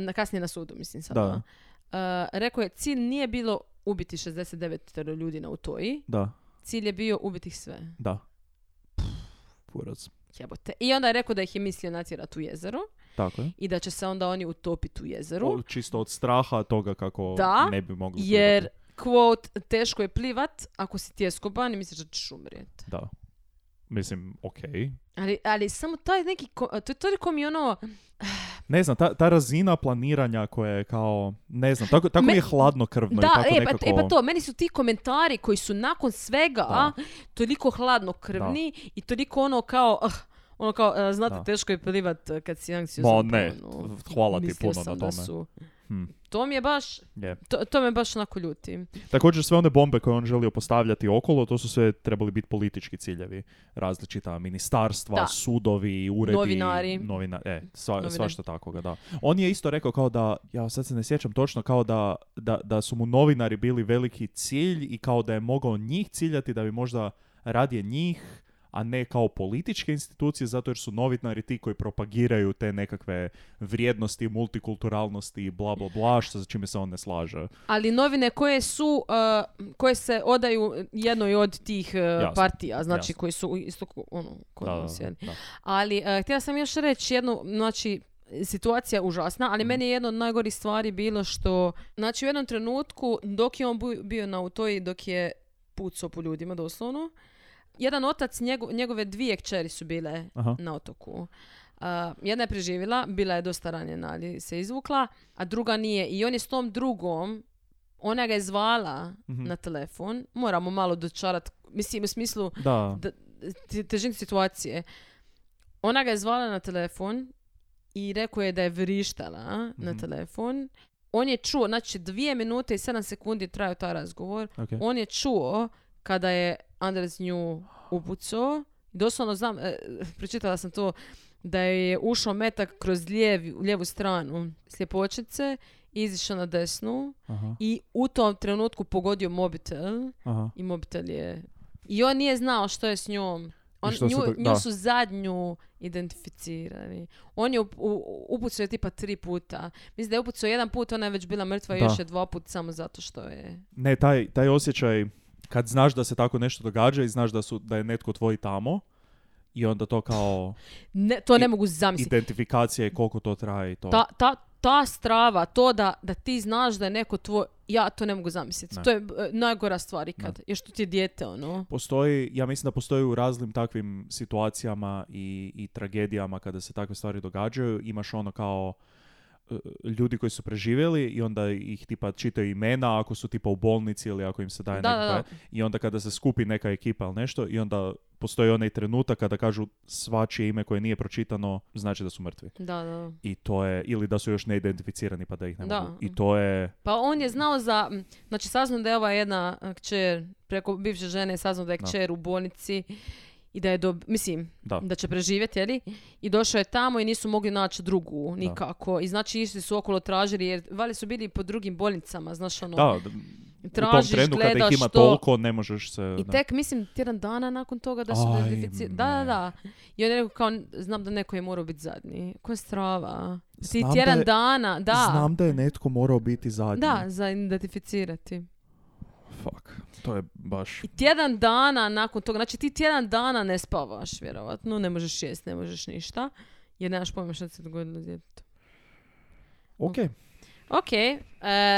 na, kasnije na sudu, mislim sada. Da. Uh, rekao je, cilj nije bilo ubiti 69 ljudi na utoji, Da, cilj je bio ubiti ih sve. da. Kurac. Jebote. I onda je rekao da ih je mislio natjerati u jezero Tako je. i da će se onda oni utopiti u jezeru. O, čisto od straha toga kako Da, ne bi mogli Jer, plivati. quote, teško je plivat ako si tjeskoban i misliš da ćeš umrijeti. Da. Mislim, okej. Ali, ali samo taj neki, ko- to je toliko mi ono, Ne znam, ta, ta razina planiranja koja je kao, ne znam, tako, tako Me- mi je hladno krvno i da, tako e, nekako... pa, e pa to, meni su ti komentari koji su nakon svega Da. toliko hladno krvni i toliko ono kao, ah, ono kao, e, znate, Da. teško je plivat e, kad si anksiozan. Ma pa ne, ono, hvala ti puno na tome. su- Hm, To mi je baš, je. to, to me baš onako ljuti. Također sve one bombe koje on želio postavljati okolo, to su sve trebali biti politički ciljevi. Različita ministarstva, Da. sudovi, uredi. Novinari. Novina, e, sva, Novinari. svašta takoga, da. On je isto rekao kao da, ja sad se ne sjećam točno, kao da, da, da su mu novinari bili veliki cilj i kao da je mogao njih ciljati, da bi možda radije njih a ne kao političke institucije, zato jer su novinari ti koji propagiraju te nekakve vrijednosti, multikulturalnosti i bla bla bla, što za čime se on ne slaže. Ali novine koje su, uh, koje se odaju jednoj od tih uh, partija, znači jasno. koji su isto ono, kod Da. Ali uh, htjela sam još reći jednu, znači, situacija je užasna, ali Mhm. meni je jedna od najgorih stvari bilo što, znači u jednom trenutku, dok je on bio na utoji, dok je pucao po ljudima doslovno, jedan otac, njego- njegove dvije kćeri su bile Aha. na otoku. Uh, jedna je preživjela, bila je dosta ranjena, ali se izvukla, a druga nije. I on je s tom drugom, ona ga je zvala Mhm. na telefon, moramo malo dočarat, mislim u smislu Da, da, te- težinu situacije. Ona ga je zvala na telefon i rekao je da je vrištala na Mhm. telefon. On je čuo, znači dvije minute i sedam sekundi je trajao taj razgovor. ok. On je čuo kada je Anders nju upucao. Doslovno znam, e, pročitala sam to, da je ušao metak kroz lijevi, lijevu stranu sljepočice, izišao na desnu Aha, i u tom trenutku pogodio mobitel aha. i mobitel je... I on nije znao što je s njom. On, nju, su zadnju identificirani. On je upucao je tipa tri puta. Mislim da je upucao jedan put, ona je već bila mrtva i još je dva put samo zato što je... Ne, taj, taj osjećaj kad znaš da se tako nešto događa i znaš da, su, da je netko tvoj tamo i onda to kao Ne, to ne I- mogu zamisliti. identifikacija i koliko to traje i to. Ta, ta, ta strava, to da, da ti znaš da je neko tvoj... Ja to ne mogu zamisliti. Ne. To je e, najgora stvar ikad. Jer što ti je dijete, ono. Postoji, ja mislim da postoji u raznim takvim situacijama i, i tragedijama kada se takve stvari događaju, imaš ono kao ljudi koji su preživjeli i onda ih tipa čitaju imena ako su tipa u bolnici ili ako im se daje Da, da, nekakva- da. i onda kada se skupi neka ekipa ili nešto i onda postoji onaj trenutak kada kažu svačije ime koje nije pročitano znači da su mrtvi. Da, da. I to je, ili da su još neidentificirani pa da ih ne Da. mogu. I to je, Pa on je znao za, znači saznao da je ova jedna a, kćer, preko bivše žene saznao da je Da. kćer u bolnici i da je, dob- mislim, da. da će preživjeti, jeli? I došao je tamo i nisu mogli naći drugu nikako. I znači išli su okolo tražili, jer vali su bili po drugim bolnicama, znaš ono. Da, d- u tom tražiš, trenu kada ih ima to. toliko ne možeš se... I da. tek, mislim, tjedan dana nakon toga da su Aj, identificirani. Da, da, da. I on je rekao kao, znam da neko je morao biti zadnji. Ko je strava? Ti Znam tjedan da je- dana, da. Znam da je netko morao biti zadnji. Da, za identificirati. Fuck. To je baš... I tjedan dana nakon toga, znači ti tjedan dana ne spavaš, vjerovatno, ne možeš jest, ne možeš ništa, jer nemaš pojma što se dogodilo s djetetom. Ok. Ok, e,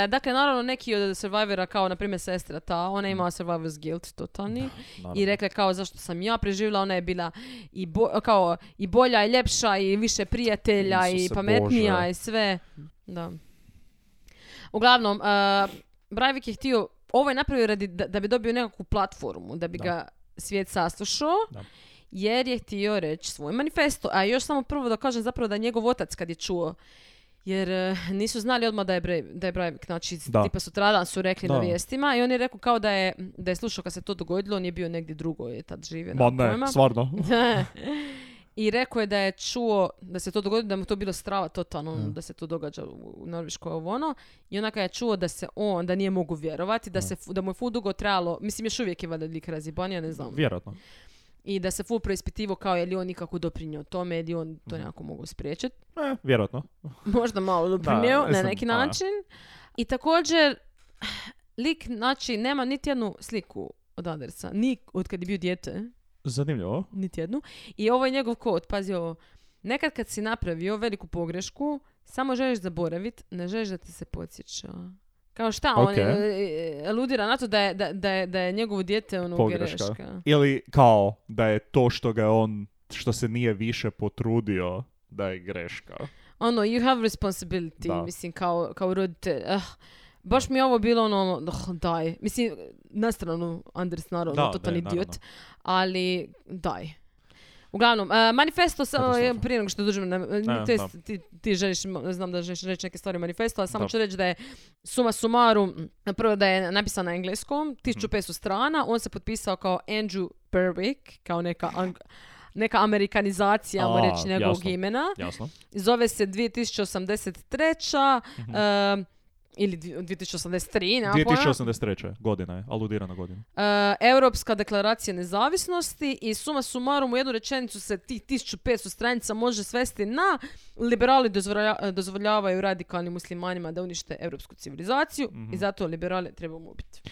dakle, naravno neki od Survivora, kao na primjer sestra ta, ona je imala Survivor's guilt totalni i rekla kao zašto sam ja preživjela, ona je bila i, bo- kao, i bolja i ljepša i više prijatelja i Isuse pametnija Bože. i sve. Da. Uglavnom, uh, Breivik je htio, ovo je napravio radi, da, da bi dobio nekakvu platformu, da bi Da. ga svijet saslušao, Da. jer je htio reći svoj manifesto. A još samo prvo da kažem zapravo da je njegov otac kad je čuo, jer eh, nisu znali odmah da je, Bre- da je Breivik, znači Da. tipa sutradan su rekli Da. na vijestima i on je rekao kao da je, da je slušao kad se to dogodilo, on je bio negdje drugo, je tad živio. Ma ne, stvarno. I rekao je da je čuo da se to dogodilo, da mu to bilo strava totalno, Mm. da se to događa u Norveškoj ovo ono. I onaka je čuo da se on, da nije mogu vjerovati, da, se, fu- da mu je ful dugo trebalo, mislim još uvijek je valjda lik ne znam. Vjerojatno. I da se ful preispitivo kao je li on nikako doprinio tome, je li on to Mhm. nekako mogu spriječiti. E, vjerojatno. Možda malo doprinio na neki način. I također, lik, znači, nema niti jednu sliku od Andersa, ni od kad je bio dijete, Zanimljivo. niti jednu. I ovo je njegov kod, pazi ovo. Nekad kad si napravio veliku pogrešku, samo želiš zaboraviti, ne želiš da ti se podsjeća. Kao šta, on je, e, aludira na to da je, da, da je, da je njegovo dijete ono Pogreška. greška. Ili kao da je to što ga on, što se nije više potrudio da je greška. Ono, you have responsibility, Da. mislim, kao, kao roditelj. Ah, baš mi je ovo bilo ono, oh, daj. Mislim, na stranu Anders, naravno, Da, totalni ne, idiot. naravno. Ali, daj. Uglavnom, e, manifesto, sa, Katastrofa. prije nego što dođemo na, Ne, to jest, ti, ti želiš, znam da želiš reći neke stvari o manifestu, ali samo Da. ću reći da je suma sumarum, prvo da je napisan na engleskom, Mhm. 1500 strana, on se potpisao kao Andrew Berwick, kao neka, ang- neka amerikanizacija, A, reći, njegovog jasno. imena. Jasno. Zove se 2083. Mhm. em, ili dvi- 2083, nema pojma. 2083. godina je, aludirana godina. E, Europska deklaracija nezavisnosti i suma sumarum u jednu rečenicu se tih 1500 stranica može svesti na liberali dozvolja- dozvoljavaju radikalnim muslimanima da unište europsku civilizaciju Mhm. i zato liberale trebamo ubiti.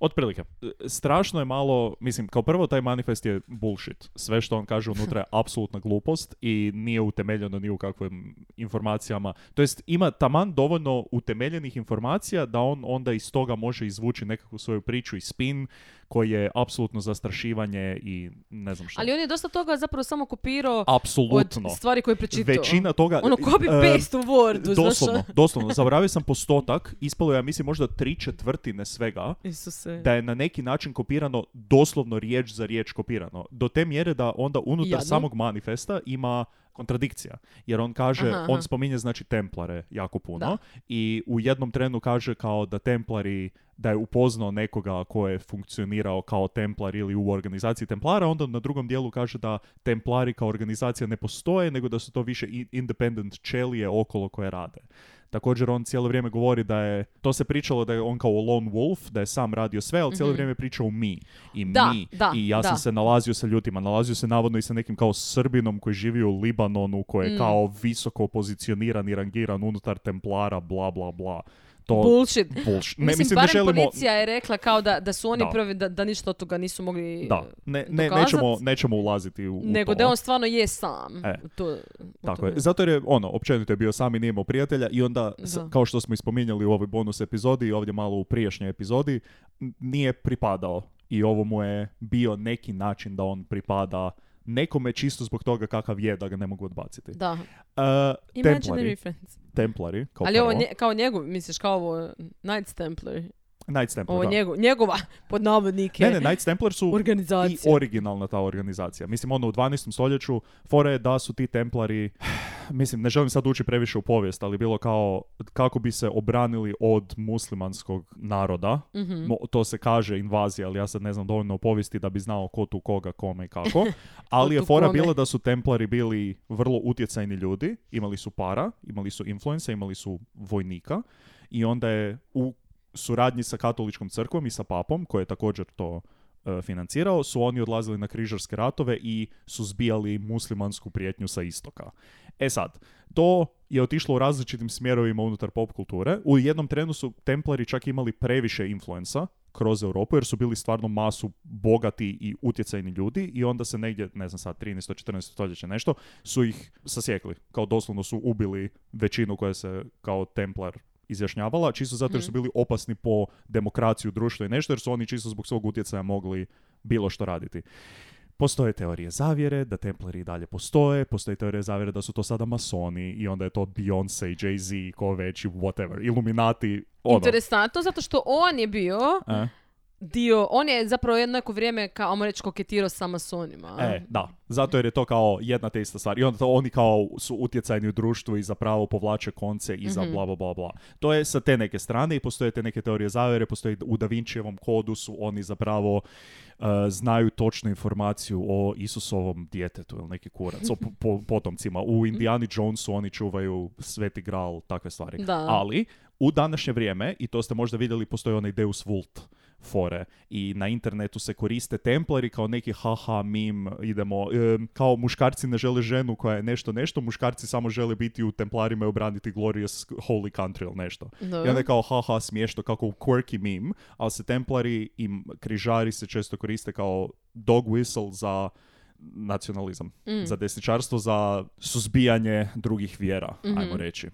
Otprilike. Strašno je malo, mislim, kao prvo taj manifest je bullshit. Sve što on kaže unutra je apsolutna glupost i nije utemeljeno ni u kakvim informacijama. To jest ima taman dovoljno utemeljenih informacija da on onda iz toga može izvući nekakvu svoju priču i spin koji je apsolutno zastrašivanje i ne znam što. Ali on je dosta toga zapravo samo kopirao Apsolutno. od stvari koje je pročitao. Većina toga... Ono copy e, paste u Wordu, znaš? Doslovno, doslovno. Zaboravio sam postotak, ispalo je, ja mislim, možda tri četvrtine svega, Isuse. da je na neki način kopirano, doslovno riječ za riječ kopirano. Do te mjere da onda unutar Jadno. samog manifesta ima kontradikcija. Jer on kaže, Aha, aha. on spominje znači templare jako puno Da. i u jednom trenu kaže kao da templari da je upoznao nekoga ko je funkcionirao kao templar ili u organizaciji templara, onda na drugom dijelu kaže da templari kao organizacija ne postoje, nego da su to više independent čelije okolo koje rade. Također on cijelo vrijeme govori da je, to se pričalo da je on kao lone wolf, da je sam radio sve, ali cijelo Mhm. vrijeme pričao mi. I Da, mi. da, I ja sam da. se nalazio sa ljutima, nalazio se navodno i sa nekim kao Srbinom koji živi u Libanonu, koji je Mm. kao visoko pozicioniran i rangiran unutar templara, bla bla bla. To Bullshit. bullshit. Ne, mislim, mislim, ne barem želimo... policija je rekla kao da, da su oni Da. prvi, da, da ništa od toga nisu mogli Da, ne, ne, dokazat, nećemo, nećemo ulaziti u, u nego to. da on stvarno je sam. E. u To, u Tako je. Zato jer je, ono, općenito je bio sam i nije imao prijatelja i onda, s- kao što smo ispominjali u ovoj bonus epizodi i ovdje malo u prijašnjoj epizodi, nije pripadao. I ovo mu je bio neki način da on pripada nekome čisto zbog toga kakav je da ga ne mogu odbaciti. Da. Uh, Imaginary templari, templari, kao Ali ovo prvo. nje, kao njegov, misliš kao ovo Knights Templar. Knights Templar, Ovo da. njegov, njegova, pod navodnike, Ne, ne, Knights Templar su i organizacija. originalna ta organizacija. Mislim, ono, u 12. stoljeću fora je da su ti templari, mislim, ne želim sad ući previše u povijest, ali bilo kao kako bi se obranili od muslimanskog naroda. Mhm. Mo- to se kaže invazija, ali ja sad ne znam dovoljno o povijesti da bi znao ko tu koga, kome i kako. Ali je tu fora kome. bila da su templari bili vrlo utjecajni ljudi, imali su para, imali su influence, imali su vojnika i onda je u suradnji sa katoličkom crkvom i sa papom, koji je također to e, financirao, su oni odlazili na križarske ratove i suzbijali muslimansku prijetnju sa istoka. E sad, to je otišlo u različitim smjerovima unutar pop kulture. U jednom trenu su templari čak imali previše influensa kroz Europu, jer su bili stvarno masu bogati i utjecajni ljudi i onda se negdje, ne znam sad, 13. 14. stoljeće nešto, su ih sasjekli. Kao doslovno su ubili većinu koja se kao templar izjašnjavala, čisto zato jer su Mhm. bili opasni po demokraciju društva i nešto, jer su oni čisto zbog svog utjecaja mogli bilo što raditi. Postoje teorije zavjere, da templari i dalje postoje, postoje teorije zavjere da su to sada masoni i onda je to Beyoncé, Jay-Z, ko već i whatever, Illuminati, ono. Interesantno, zato što on je bio E, dio, on je zapravo jedno neko vrijeme, kao, ajmo reći, koketirao sa masonima. E, da. Zato jer je to kao jedna te ista stvar. I onda to oni kao su utjecajni u društvu i zapravo povlače konce i za Mhm. bla bla bla bla. To je sa te neke strane i postoje te neke teorije zavere, postoji u Da Vincijevom kodu su oni zapravo uh, znaju točnu informaciju o Isusovom djetetu ili neki kurac, o po- po- potomcima. U Indiana Jonesu oni čuvaju sveti gral, takve stvari. Da. Ali, u današnje vrijeme, i to ste možda vidjeli, postoji onaj Deus Vult fore i na internetu se koriste templari kao neki haha mim idemo em, kao muškarci ne žele ženu koja je nešto nešto muškarci samo žele biti u templarima i obraniti glorious holy country ili nešto Dobro. i onda je kao haha smiješno kako quirky meme ali se templari i križari se često koriste kao dog whistle za nacionalizam, Mm. za desničarstvo, za suzbijanje drugih vjera, Mhm. ajmo reći.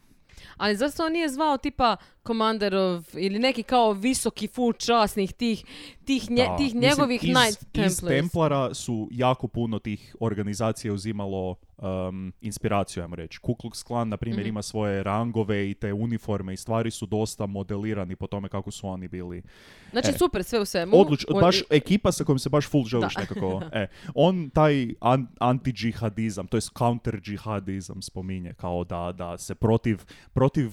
Ali zašto on nije zvao tipa Commanderov ili neki kao visoki full časnih tih, tih, nje- Da. tih Mislim, njegovih iz, Knight Iz Templars. Templara su jako puno tih organizacija uzimalo um, inspiraciju, ajmo reći. Ku Klux Klan, na primjer, Mhm. ima svoje rangove i te uniforme i stvari su dosta modelirani po tome kako su oni bili. Znači E. super, sve u svemu. Odluč, baš ekipa sa kojom se baš full želiš Da. nekako. E, on taj an, anti-džihadizam, to je counter-džihadizam spominje, kao da, da se protiv, protiv e,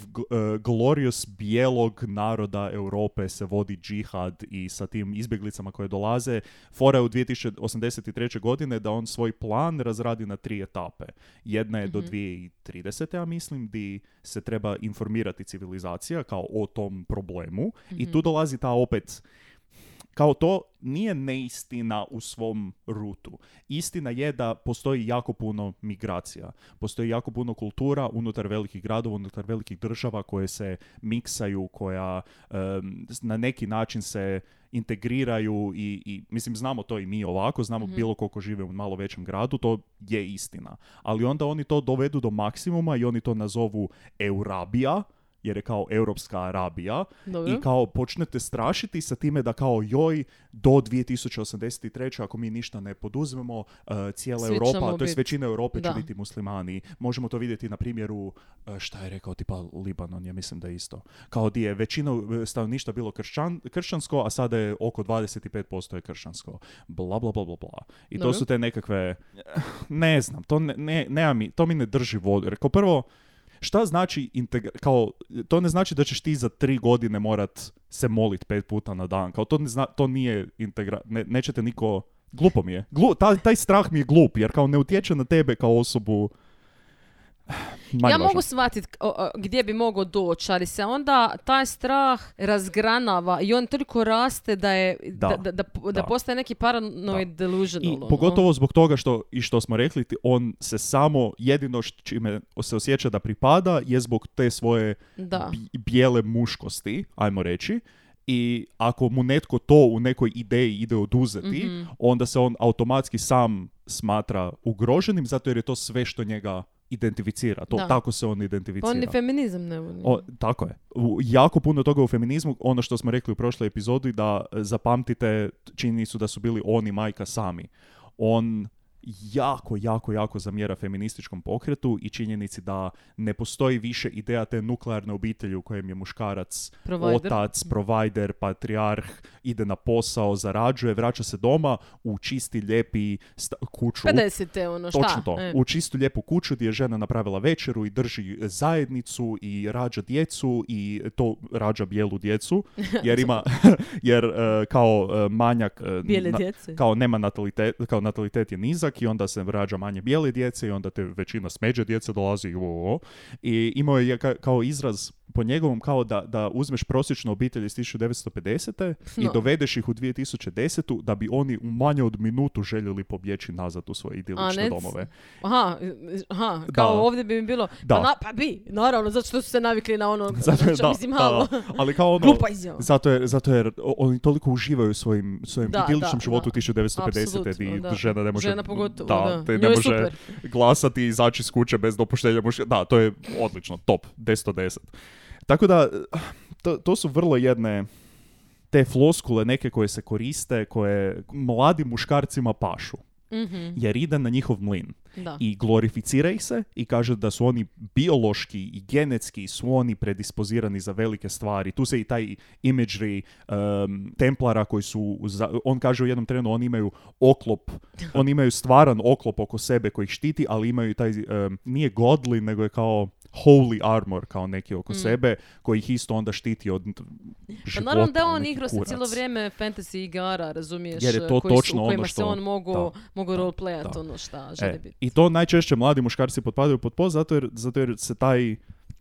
glorious bijelog naroda Europe se vodi džihad i sa tim izbjeglicama koje dolaze. Fora je u 2083. godine da on svoj plan razradi na tri etape. Jedna je do 2030. ja mislim, di se treba informirati civilizacija kao o tom problemu i tu dolazi ta opet kao to nije neistina u svom rutu. Istina je da postoji jako puno migracija. Postoji jako puno kultura unutar velikih gradova, unutar velikih država koje se miksaju, koja em, na neki način se integriraju i, i mislim znamo to i mi ovako, znamo bilo koliko žive u malo većem gradu, to je istina. Ali onda oni to dovedu do maksimuma i oni to nazovu Eurabija, jer je kao Europska Arabija Dobro. i kao počnete strašiti sa time da kao joj do 2083. ako mi ništa ne poduzmemo uh, cijela Svi Europa, to je većina Europe će Da. biti muslimani. Možemo to vidjeti na primjeru uh, šta je rekao tipa Libanon, ja mislim da je isto. Kao di je većina uh, stanovništva bilo kršćan, kršćansko, a sada je oko 25% je kršćansko. Bla, bla, bla, bla, bla. I to Dobro. su te nekakve, ne znam, to, ne, ne, mi, to mi ne drži vodu. Jer kao prvo, Šta znači integra- kao, to ne znači da ćeš ti za tri godine morat se molit pet puta na dan. Kao to, ne zna, to nije integra... Ne, nećete niko... Glupo mi je. Glu, taj, taj strah mi je glup, jer kao ne utječe na tebe kao osobu... Manje ja važno. mogu shvatiti gdje bi mogao doći, ali se onda taj strah razgranava i on toliko raste da je da, Da, da, da, postaje neki paranoid delusional. I ono. pogotovo zbog toga što, i što smo rekli, on se samo, jedino čime se osjeća da pripada je zbog te svoje bijele muškosti, ajmo reći, i ako mu netko to u nekoj ideji ide oduzeti, Mhm. onda se on automatski sam smatra ugroženim, zato jer je to sve što njega identificira. To, Da. tako se on Pa identificira. on ni feminizam ne voli. O, tako je. U, jako puno toga u feminizmu, ono što smo rekli u prošloj epizodi, da zapamtite činjenicu da su bili on i majka sami. On jako, jako, jako zamjera feminističkom pokretu i činjenici da ne postoji više ideja te nuklearne obitelji u kojem je muškarac Provider. otac, provider, patrijarh, ide na posao, zarađuje, vraća se doma u čisti, lijepi sta- kuću. 50 ono, šta? Točno to. E. U čistu lijepu kuću gdje je žena napravila večeru i drži zajednicu i rađa djecu i to rađa bijelu djecu jer ima jer e, kao e, manjak e, Bijele na- djece. kao nema natalitet, kao natalitet je nizak i onda se rađa manje bijele djece i onda te većina smeđe djece dolazi ovo. I imao je ka- kao izraz po njegovom kao da, da uzmeš prosječnu obitelj iz 1950. i No. dovedeš ih u 2010. da bi oni u manje od minutu željeli pobjeći nazad u svoje idilične ne- domove. Aha, aha, kao Da. ovdje bi mi bilo, Da. pa, na, pa bi, naravno, zato što su se navikli na ono, Zato, znači, da, mislim, da, da. ali kao ono, zato jer, zato jer oni toliko uživaju u svojim, svojim Da, idiličnom da, životu da. 1950. Apsolutno, di da. žena ne može, Žena pogotovo, da. te ne je može super. glasati i izaći iz kuće bez dopuštenja muška. Da, to je odlično, top, 10 od 10. Tako da, to, to su vrlo jedne te floskule neke koje se koriste, koje mladim muškarcima pašu. Mhm, jer ide na njihov mlin Da. i glorificira ih se i kaže da su oni biološki i genetski su oni predispozirani za velike stvari. Tu se i taj imagery um, templara koji su, za- on kaže u jednom trenu, oni imaju oklop, oni imaju stvaran oklop oko sebe koji ih štiti, ali imaju taj, um, nije godly, nego je kao holy armor kao neki oko sebe, koji ih isto onda štiti od Mm. Pa života. naravno da on igrao se cijelo vrijeme fantasy igara, razumiješ, Jer je to koji su- točno u kojima ono se što- on mogu, da, mogu da, roleplayat da. ono šta želi E, biti. I to najčešće mladi muškarci potpadaju pod post zato jer, zato jer se taj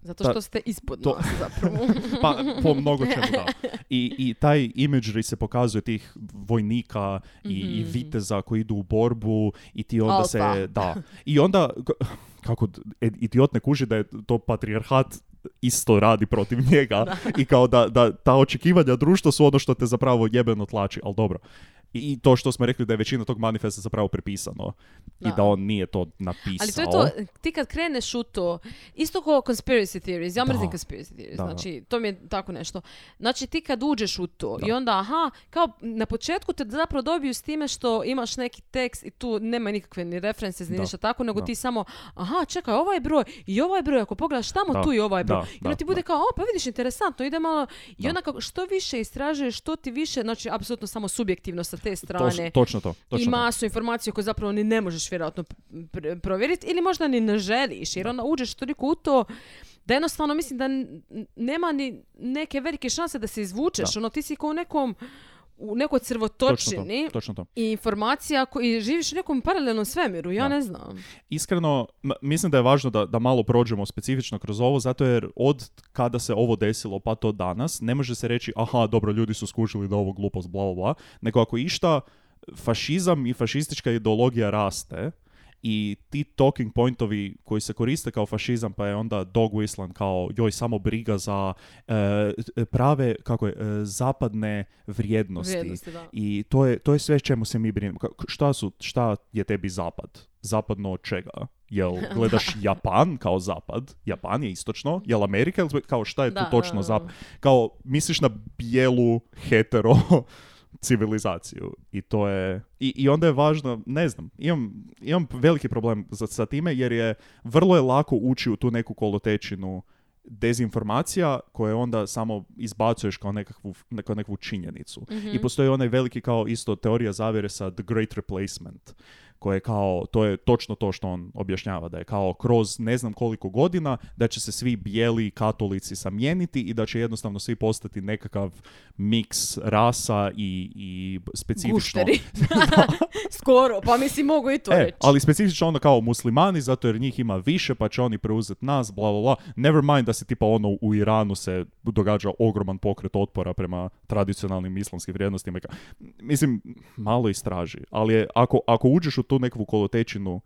Zato ta- što ste ispod to- nas zapravo. Pa, po mnogo čemu da. I, I taj imagery se pokazuje tih vojnika i, i Mhm. viteza koji idu u borbu i ti onda Alfa. se... Da. I onda, kako e, idiot ne kuži da je to patrijarhat isto radi protiv njega i kao da, da ta očekivanja društva su ono što te zapravo jebeno tlači, ali dobro. I, I to što smo rekli da je većina tog manifesta zapravo prepisano i Da. da on nije to napisao. Ali to je to, ti kad kreneš u to, isto kao conspiracy theories, ja mrzim Da. conspiracy theories, Da, da. znači to mi je tako nešto. Znači ti kad uđeš u to Da. i onda, aha, kao na početku te zapravo dobiju s time što imaš neki tekst i tu nema nikakve ni reference ni Da. ništa tako, nego Da. ti samo, aha, čekaj, ovaj broj i ovaj broj, ako pogledaš tamo, Da. tu i ovaj broj. Da, I onda da, ti bude da. kao, o, pa vidiš, interesantno, ide malo, i Da. onda kako, što više istražuješ, što ti više, znači, apsolutno samo subjektivno sa te To- strane točno to. Točno i to. masu informacija koje zapravo ni ne možeš vjerojatno pr- provjeriti ili možda ni ne želiš jer onda uđeš toliko u to da jednostavno mislim da nema ni neke velike šanse da se izvučeš. Ono, ti si kao u nekom u nekoj Točno crvotočini to. Točno to. i informacija koji živiš u nekom paralelnom svemiru, ja Da. ne znam. iskreno, m- mislim da je važno da, da malo prođemo specifično kroz ovo, zato jer od kada se ovo desilo pa to danas, ne može se reći, aha, dobro, ljudi su skužili da ovo glupost, bla, bla, bla, nego ako išta, fašizam i fašistička ideologija raste, i ti talking pointovi koji se koriste kao fašizam, pa je onda dog whistlan kao joj samo briga za e, prave, kako je, e, zapadne vrijednosti. Vrijednosti, da. I to je, to je sve čemu se mi brinemo. Šta, su, šta je tebi zapad? Zapadno od čega? Jel gledaš Japan kao zapad? Japan je istočno? Jel Amerika? Jel- Kao šta je Da, tu točno zapad? Kao misliš na bijelu hetero civilizaciju i to je i, i onda je važno ne znam imam, imam veliki problem za, sa time jer je vrlo je lako ući u tu neku kolotečinu dezinformacija koje onda samo izbacuješ kao nekakvu, kao nekakvu činjenicu. I postoji onaj veliki kao isto teorija zavjere sa The Great Replacement koje je kao, to je točno to što on objašnjava, da je kao kroz ne znam koliko godina da će se svi bijeli katolici samijeniti i da će jednostavno svi postati nekakav miks rasa i, i specifično... Skoro, pa mislim mogu i to E, reći. ali specifično onda kao muslimani, zato jer njih ima više, pa će oni preuzeti nas, bla, bla, bla. Never mind da se tipa ono u Iranu se događa ogroman pokret otpora prema tradicionalnim islamskim vrijednostima. Mislim, malo istraži, ali je, ako, ako uđeš u tu nekakvu kolotečinu,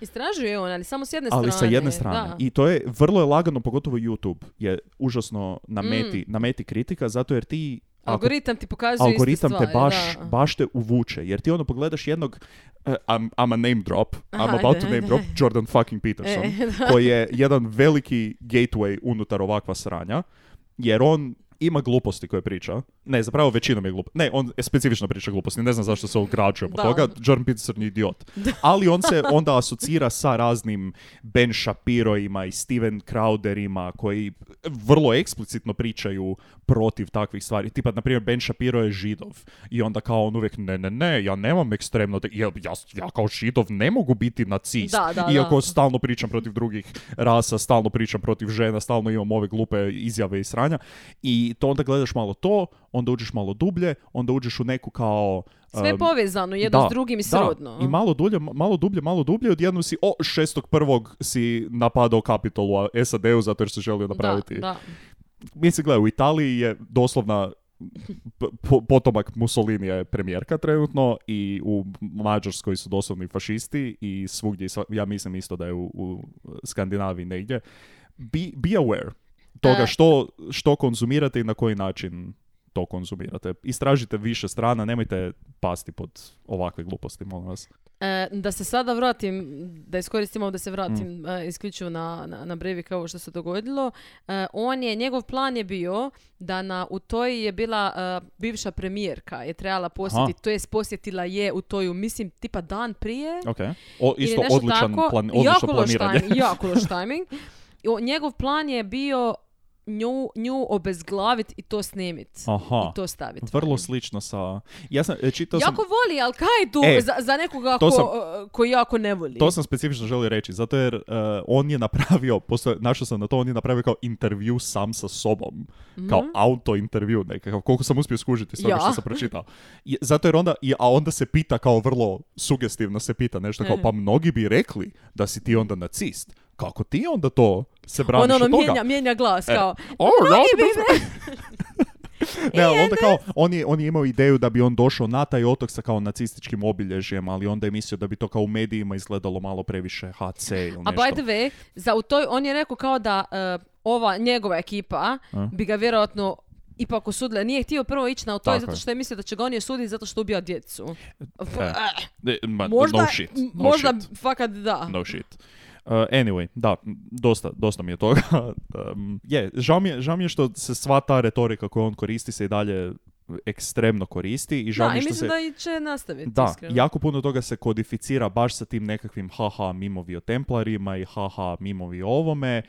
Istražuje on, ali samo s jedne ali strane. sa jedne strane. Da. I to je vrlo je lagano, pogotovo YouTube je užasno na meti, na meti kritika, zato jer ti ako Algoritam ti pokazuje algoritam te baš, da. baš te uvuče. Jer ti ono pogledaš jednog, uh, I'm, I'm a name drop, I'm Aha, about ajde, to name ajde. drop, Jordan fucking Peterson, E, koji je jedan veliki gateway unutar ovakva sranja, jer on ima gluposti koje priča. Ne, zapravo većinom je gluposti. Ne, on specifično priča gluposti. Ne znam zašto se ograđujemo Da. toga. Jordan Peterson je idiot. Ali on se onda asocira sa raznim Ben Shapiroima i Steven Crowderima koji vrlo eksplicitno pričaju protiv takvih stvari. Tipa, na primjer, Ben Shapiro je židov. I onda kao on uvijek, ne, ne, ne, ja nemam ekstremno... te- Ja, ja, ja kao židov ne mogu biti nacist. Da, da, Iako da. stalno pričam protiv drugih rasa, stalno pričam protiv žena, stalno imam ove glupe izjave i sranja. I to onda gledaš malo to, onda uđeš malo dublje, onda uđeš u neku kao... Sve je povezano jedno da, s drugim i da, srodno. I malo dulje, malo dublje, malo dublje, odjednom si, o, šestog prvog si napadao Kapitol u SAD-u zato jer se želio napraviti. Da, da. Mislim, gledaj, u Italiji je doslovna po- potomak Mussolinija je premijerka trenutno i u Mađarskoj su doslovni fašisti i svugdje, ja mislim isto da je u, u Skandinaviji negdje. Be, be aware toga E. što, što konzumirate i na koji način to konzumirate. Istražite više strana, nemojte pasti pod ovakve gluposti, molim vas. E, da se sada vratim, da iskoristim ovo da se vratim Mm. e, isključivo na, na, na Breivika ovo što se dogodilo. E, on je, njegov plan je bio da na, u toj je bila e, bivša premijerka je trebala posjetiti, to jest posjetila je u toju, mislim, tipa dan prije. Ok. O, isto odličan tako. plan, odlično jako loš planiranje. timing, jako loš timing. Njegov plan je bio nju, nju obezglavit i to snimit. Aha. I to staviti. Vrlo slično sa... Ja sam, e, čitao sam... Jako voli, ali kaj tu E, za, za nekoga ko, sam- e, koji jako ne voli. To sam specifično želio reći, zato jer e, on je napravio, postoje, našao sam na to, on je napravio kao intervju sam sa sobom. Kao auto intervju nekakav, koliko sam uspio skužiti s toga. Ja. što sam pročitao. I, zato jer onda, i- a onda se pita kao vrlo sugestivno se pita nešto kao, Mhm. pa mnogi bi rekli da si ti onda nacist. Kako ti onda to se braniš ono, ono od toga? mijenja, mijenja glas, E, kao, O, ja "Mnogi sam bi bez- Ne, ali onda kao, on je, on je imao ideju da bi on došao na taj otok sa kao nacističkim obilježjem, ali onda je mislio da bi to kao u medijima izgledalo malo previše HC ili nešto. A by the way, za u toj, on je rekao kao da e, ova njegova ekipa A? bi ga vjerojatno ipak osudila. Nije htio prvo ići na to zato što je mislio da će ga oni osuditi zato što ubija djecu. E, ma, možda, no shit. m- no možda shit. fakat da. No shit. Uh, anyway, da, dosta, dosta mi je toga. Um, je, žao mi je, žao mi je što se sva ta retorika koju on koristi se i dalje ekstremno koristi i žao Da, mi je i što mislim se... da i će nastaviti. Da, iskreno. jako puno toga se kodificira baš sa tim nekakvim haha mimovi o templarima i haha mimovi o ovome.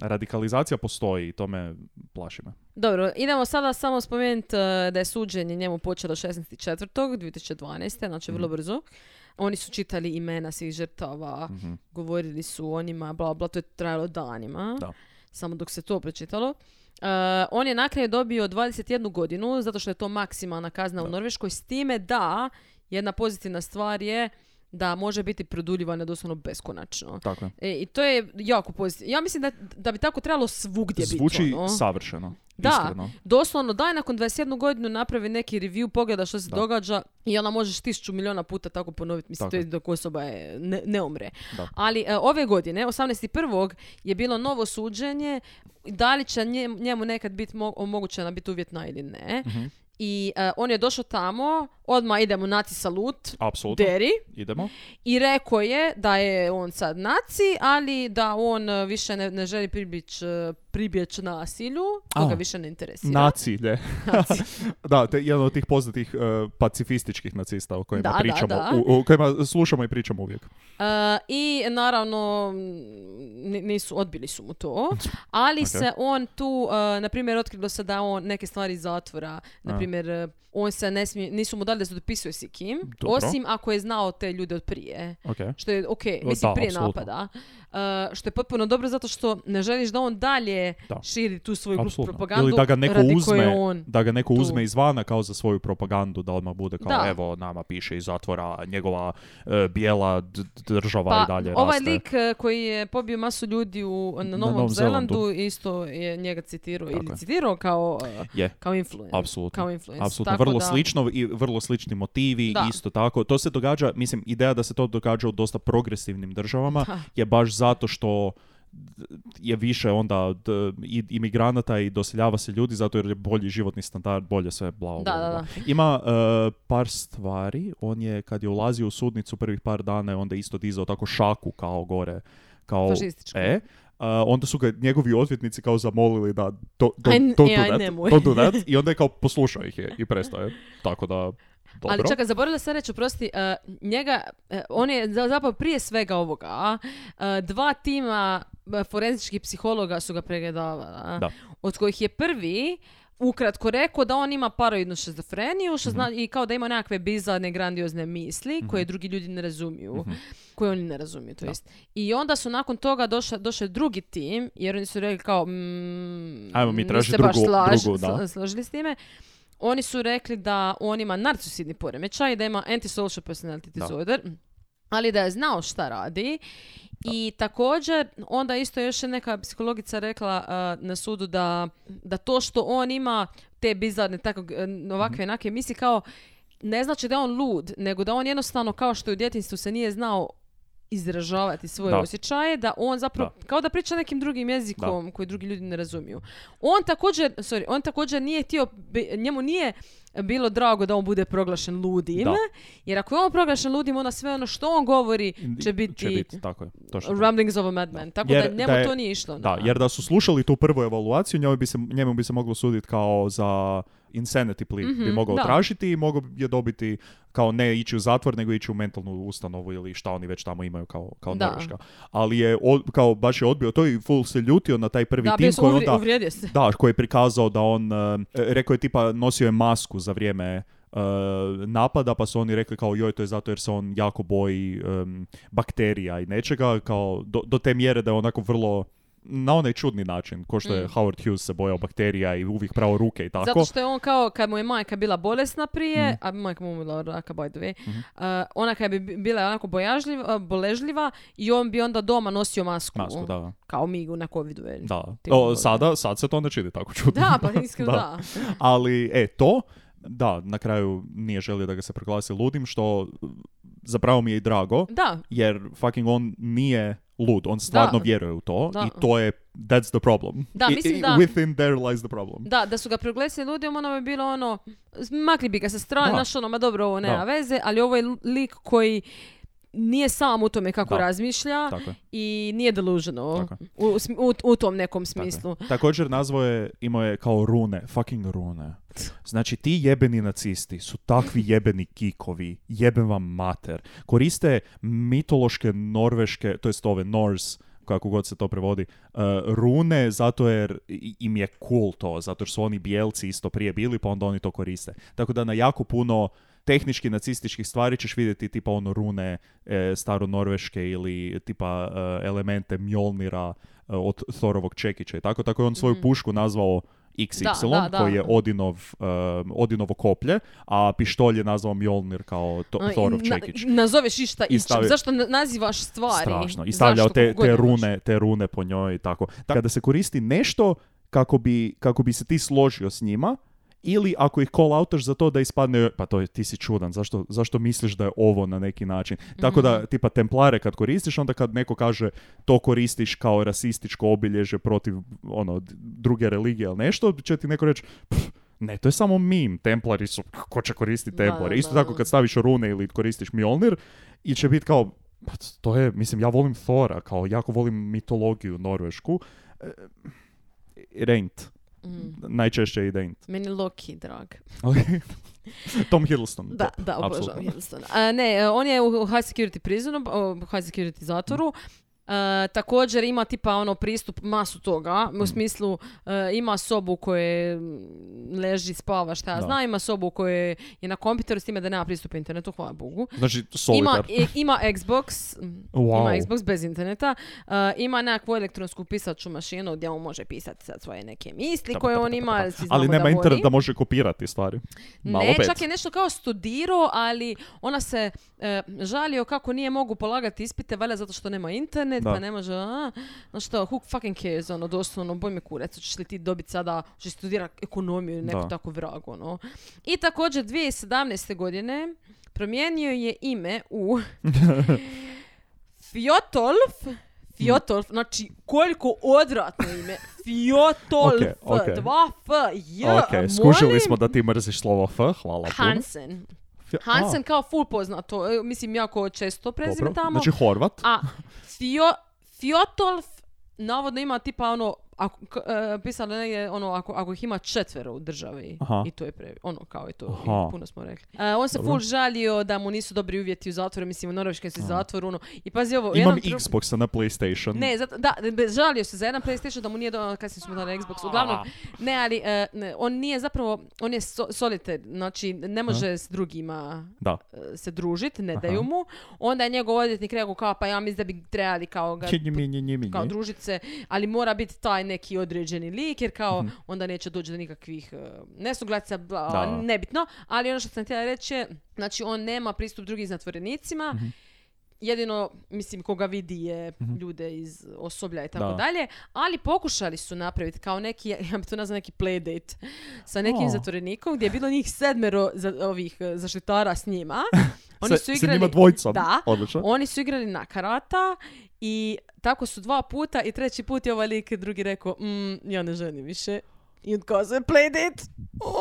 Radikalizacija postoji i to me plaši me. Dobro, idemo sada samo spomenuti e, da je suđenje njemu počelo 16.4.2012. Znači vrlo Mhm. brzo. Oni su čitali imena svih žrtava, Mhm. govorili su o njima, bla bla, to je trajalo danima. Da. Samo dok se to pročitalo. E, on je na kraju dobio 21 godinu, zato što je to maksimalna kazna u Da. Norveškoj, s time da jedna pozitivna stvar je da može biti produljivana doslovno beskonačno. Tako je. E, I to je jako pozitivno. Ja mislim da, da bi tako trebalo svugdje Zvuči biti. ono. savršeno. Da. Iskreno. Doslovno daj nakon 21 godinu napravi neki review, pogleda što se Da. događa i onda možeš tisuću milijuna puta tako ponoviti. Mislim, Tako to je dok osoba je, ne, ne umre. Da. Ali e, ove godine, 18.1. je bilo novo suđenje. Da li će njemu, nekad biti mo- omogućena biti uvjetna ili ne. Mhm. I e, on je došao tamo, odmah idemo naci salut, Apsolutno. deri. Idemo. I rekao je da je on sad naci, ali da on e, više ne, ne želi pribjeć, e, pribjeć nasilju. To ga više ne interesira. Nacilje. da, te jedan od tih poznatih pacifističkih nacista o kojima Da, da, pričamo, da. U, o kojima slušamo i pričamo uvijek. I naravno ni- nisu, odbili su mu to, ali Ok. se on tu, na primjer, otkrilo se da on neke stvari iz zatvora, na. Primjer, e, on se ne smije, nisu mu dali da se dopisuje s kim, Dobro. osim ako je znao te ljude od prije. Ok. Što je ok, mislim Da, prije apsolutno. napada. E, što je potpuno dobro zato što ne želiš da on dalje Da. širi tu svoju glupu propagandu Ili da ga neko uzme, on da ga neko tu. uzme izvana kao za svoju propagandu, da odmah bude kao Da. evo nama piše iz zatvora njegova e, bijela država Pa, i dalje ovaj raste. lik e, koji je pobio masu ljudi u, na Novom, Novom Zelandu, Zelandu. isto je njega citirao ili je. citirao kao, e, Je, kao influence. apsolutno. Kao influence. Apsolutno, Tako vrlo da- slično i vrlo slični motivi, Da. isto tako. To se događa, mislim, ideja da se to događa u dosta progresivnim državama Da. je baš zato što je više onda d- i- imigranata i doseljava se ljudi zato jer je bolji životni standard, bolje sve bla, bla, Da, da, bla. da. Ima e, par stvari, on je kad je ulazio u sudnicu prvih par dana je onda isto dizao tako šaku kao gore, kao e, a, onda su ga njegovi odvjetnici kao zamolili da do, do, don't, e, do do that i onda je kao poslušao ih je i prestao je. Tako da, dobro. Ali čekaj, zaboravila sam reći, oprosti, e, njega, e, on je za- zapravo prije svega ovoga, e, dva tima forenzičkih psihologa su ga pregledavala, Da. od kojih je prvi ukratko rekao da on ima paroidnu šizofreniju što Mhm. zna, i kao da ima nekakve bizarne, grandiozne misli koje drugi ljudi ne razumiju. Koje oni ne razumiju, to jest. I onda su nakon toga došli došao drugi tim, jer oni su rekli kao, mm, Ajmo mi tražiti baš drugu- slaž- drugu, da. složili s time. Oni su rekli da on ima narcisidni poremećaj, da ima antisocial personality Da. disorder, ali da je znao šta radi. I također, onda isto još je neka psihologica rekla a, na sudu da, da to što on ima te bizarne tako, ovakve Mhm. onakve misli kao ne znači da je on lud, nego da on jednostavno kao što je u djetinstvu se nije znao izražavati svoje Da. osjećaje, da on zapravo, kao da priča nekim drugim jezikom koji drugi ljudi ne razumiju. On također, sorry, on također nije htio, bi- njemu nije bilo drago da on bude proglašen ludim, Da. jer ako je on proglašen ludim, onda sve ono što on govori će biti, Će biti, tako je. Točno. rumblings of a madman. Tako Jer da njemu da je- to nije išlo. Da, jer da su slušali tu prvu evaluaciju, njemu bi se, njemu bi se moglo suditi kao za insanity plea bi Mhm, mogao da. tražiti i mogao je dobiti kao ne ići u zatvor, nego ići u mentalnu ustanovu ili šta oni već tamo imaju kao, kao Da. Norveška. Ali je, od- kao, baš je odbio to i full se ljutio na taj prvi da, tim koji uvri- onda... se. Da, koji je prikazao da on, e, rekao je tipa, nosio je masku za vrijeme e, napada, pa su oni rekli kao joj, to je zato jer se on jako boji em, bakterija i nečega, kao do, do te mjere da je onako vrlo na onaj čudni način, ko što je Mm. Howard Hughes se bojao bakterija i uvijek pravo ruke i tako. Zato što je on kao, kad mu je majka bila bolesna prije, Mhm. a majka mu umrla od raka, by the way, uh, ona kad bi bi- bila onako bojažljiva, boležljiva i on bi onda doma nosio masku. Masku, da. Kao mi na covidu. je. Da. O, sada, sad se to ne čini tako čudno. Da, pa iskreno Da. da. Ali, e, to, da, na kraju nije želio da ga se proglasi ludim, što zapravo mi je i drago, Da, jer fucking on nije lud, on stvarno Da. vjeruje u to Da. i to je, that's the problem. Da, I- mislim i- da- Within there lies the problem. da, da su ga proglasili ludim, ono bi bilo ono, makli bi ga sa strane, znaš ono, ma dobro, ovo nema Da. veze, ali ovo je lik koji nije sam u tome kako Da. razmišlja Tako i nije Tako u, u, u, tom nekom Tako je. smislu. Također nazvao je, imao je kao rune, fucking rune. Znači ti jebeni nacisti su takvi jebeni kikovi, jebem vam mater. Koriste mitološke norveške, to jest ove Norse, kako god se to prevodi, uh, rune zato jer im je cool to, zato što su oni bijelci isto prije bili, pa onda oni to koriste. Tako da na jako puno tehnički nacističkih stvari ćeš vidjeti tipa ono rune e, staro-norveške ili tipa e, elemente Mjolnira e, od Thorovog čekića i tako. Tako je on svoju pušku nazvao XY, Da, da, da. koji je Odinov, e, Odinovo koplje, a pištolj je nazvao Mjolnir kao to, A, Thorov na- čekić. nazoveš išta I stavi- Zašto na- nazivaš stvari? Strašno. I stavljao te, te rune, te rune po njoj i tako. Kada se koristi nešto kako bi, kako bi se ti složio s njima, ili ako ih call outaš za to da ispadne, pa to je, ti si čudan, zašto, zašto misliš da je ovo na neki način? Tako Mhm. da, tipa templare kad koristiš, onda kad neko kaže to koristiš kao rasističko obilježje protiv ono, druge religije ili nešto, će ti neko reći, "Pff, ne, to je samo mim, templari su, ko će koristiti templare? Isto tako kad staviš rune ili koristiš Mjolnir, i će biti kao, pa to je, mislim, ja volim Thora, kao jako volim mitologiju norvešku. E, ain't. Mm. Najčešće it ain't. Meni Loki, drag. Tom Hiddleston. Da, top, da, obožavam. Hiddleston. A, ne, e, on je u high security prisonu, o, high security zatvoru. E, također ima tipa ono pristup masu toga, Mm. u smislu e, ima sobu u kojoj leži, spava, šta ja Da. znam, ima sobu u kojoj je na kompjuteru s time da nema pristupa internetu, hvala Bogu. Znači, Ima, i- ima Xbox, mm, Wow. ima Xbox bez interneta, uh, ima nekakvu elektronsku pisaču mašinu gdje on može pisati sad svoje neke misli koje on ima, Ali nema da internet da može kopirati stvari. Malo Ne, čak je nešto kao studirao, ali ona se e, žalio kako nije mogu polagati ispite, valjda zato što nema internet, Da. pa ne može, a, znaš što, who fucking cares, ono, doslovno, boj me kurac, hoćeš li ti dobiti sada, hoćeš studirati ekonomiju ili neko tako vrag, ono. I također 2017. godine promijenio je ime u Fjotolf, Fjotolf, znači koliko odvratno ime. Fjotolf, Ok, ok. dva F, J, ok, skužili molim. smo da ti mrziš slovo F, hvala puno. Hansen. Hansen a, kao full poznato, e, mislim jako često prezime dobro. tamo. Znači Horvat. A Fio, Fjotolf navodno ima tipa ono, ako, k- e, pisalo negdje ono, ako, ako ih ima četvero u državi Aha. i to je pre, ono kao i to, Aha. i puno smo rekli. E, on se Dobro. full žalio da mu nisu dobri uvjeti u zatvoru, mislim u Norveškoj u zatvoru, ono, i pazi ovo, Imam jednom Xboxa na PlayStation. ne, zato, da, žalio se za jedan PlayStation da mu nije do, kasnije smo dali Xbox. Uglavnom, ne, ali e, ne, on nije zapravo, on je so, solitaire, znači ne može s drugima Da. e, se družiti, ne Aha. daju mu. Onda je njegov odvjetnik rekao kao pa ja mislim da bi trebali kao ga kao družit se, ali mora biti taj neki određeni lik, jer kao Mhm. onda neće doći do nikakvih e, nesuglasica, nebitno. Ali ono što sam htjela reći je, znači on nema pristup drugim zatvorenicima, Mhm. Jedino, mislim, koga vidi je ljude iz osoblja i tako Mhm. Da. dalje, ali pokušali su napraviti kao neki, ja bi to nazvala neki playdate sa nekim O. zatvorenikom gdje je bilo njih sedmero za, ovih eh, zaštitara s njima. Oni su igrali, njima dvojicom. Da, Odlično. oni su igrali na karata i tako su dva puta i treći put je ovaj lik drugi rekao, mm, ja ne želim više. I otkazuje playdate. O,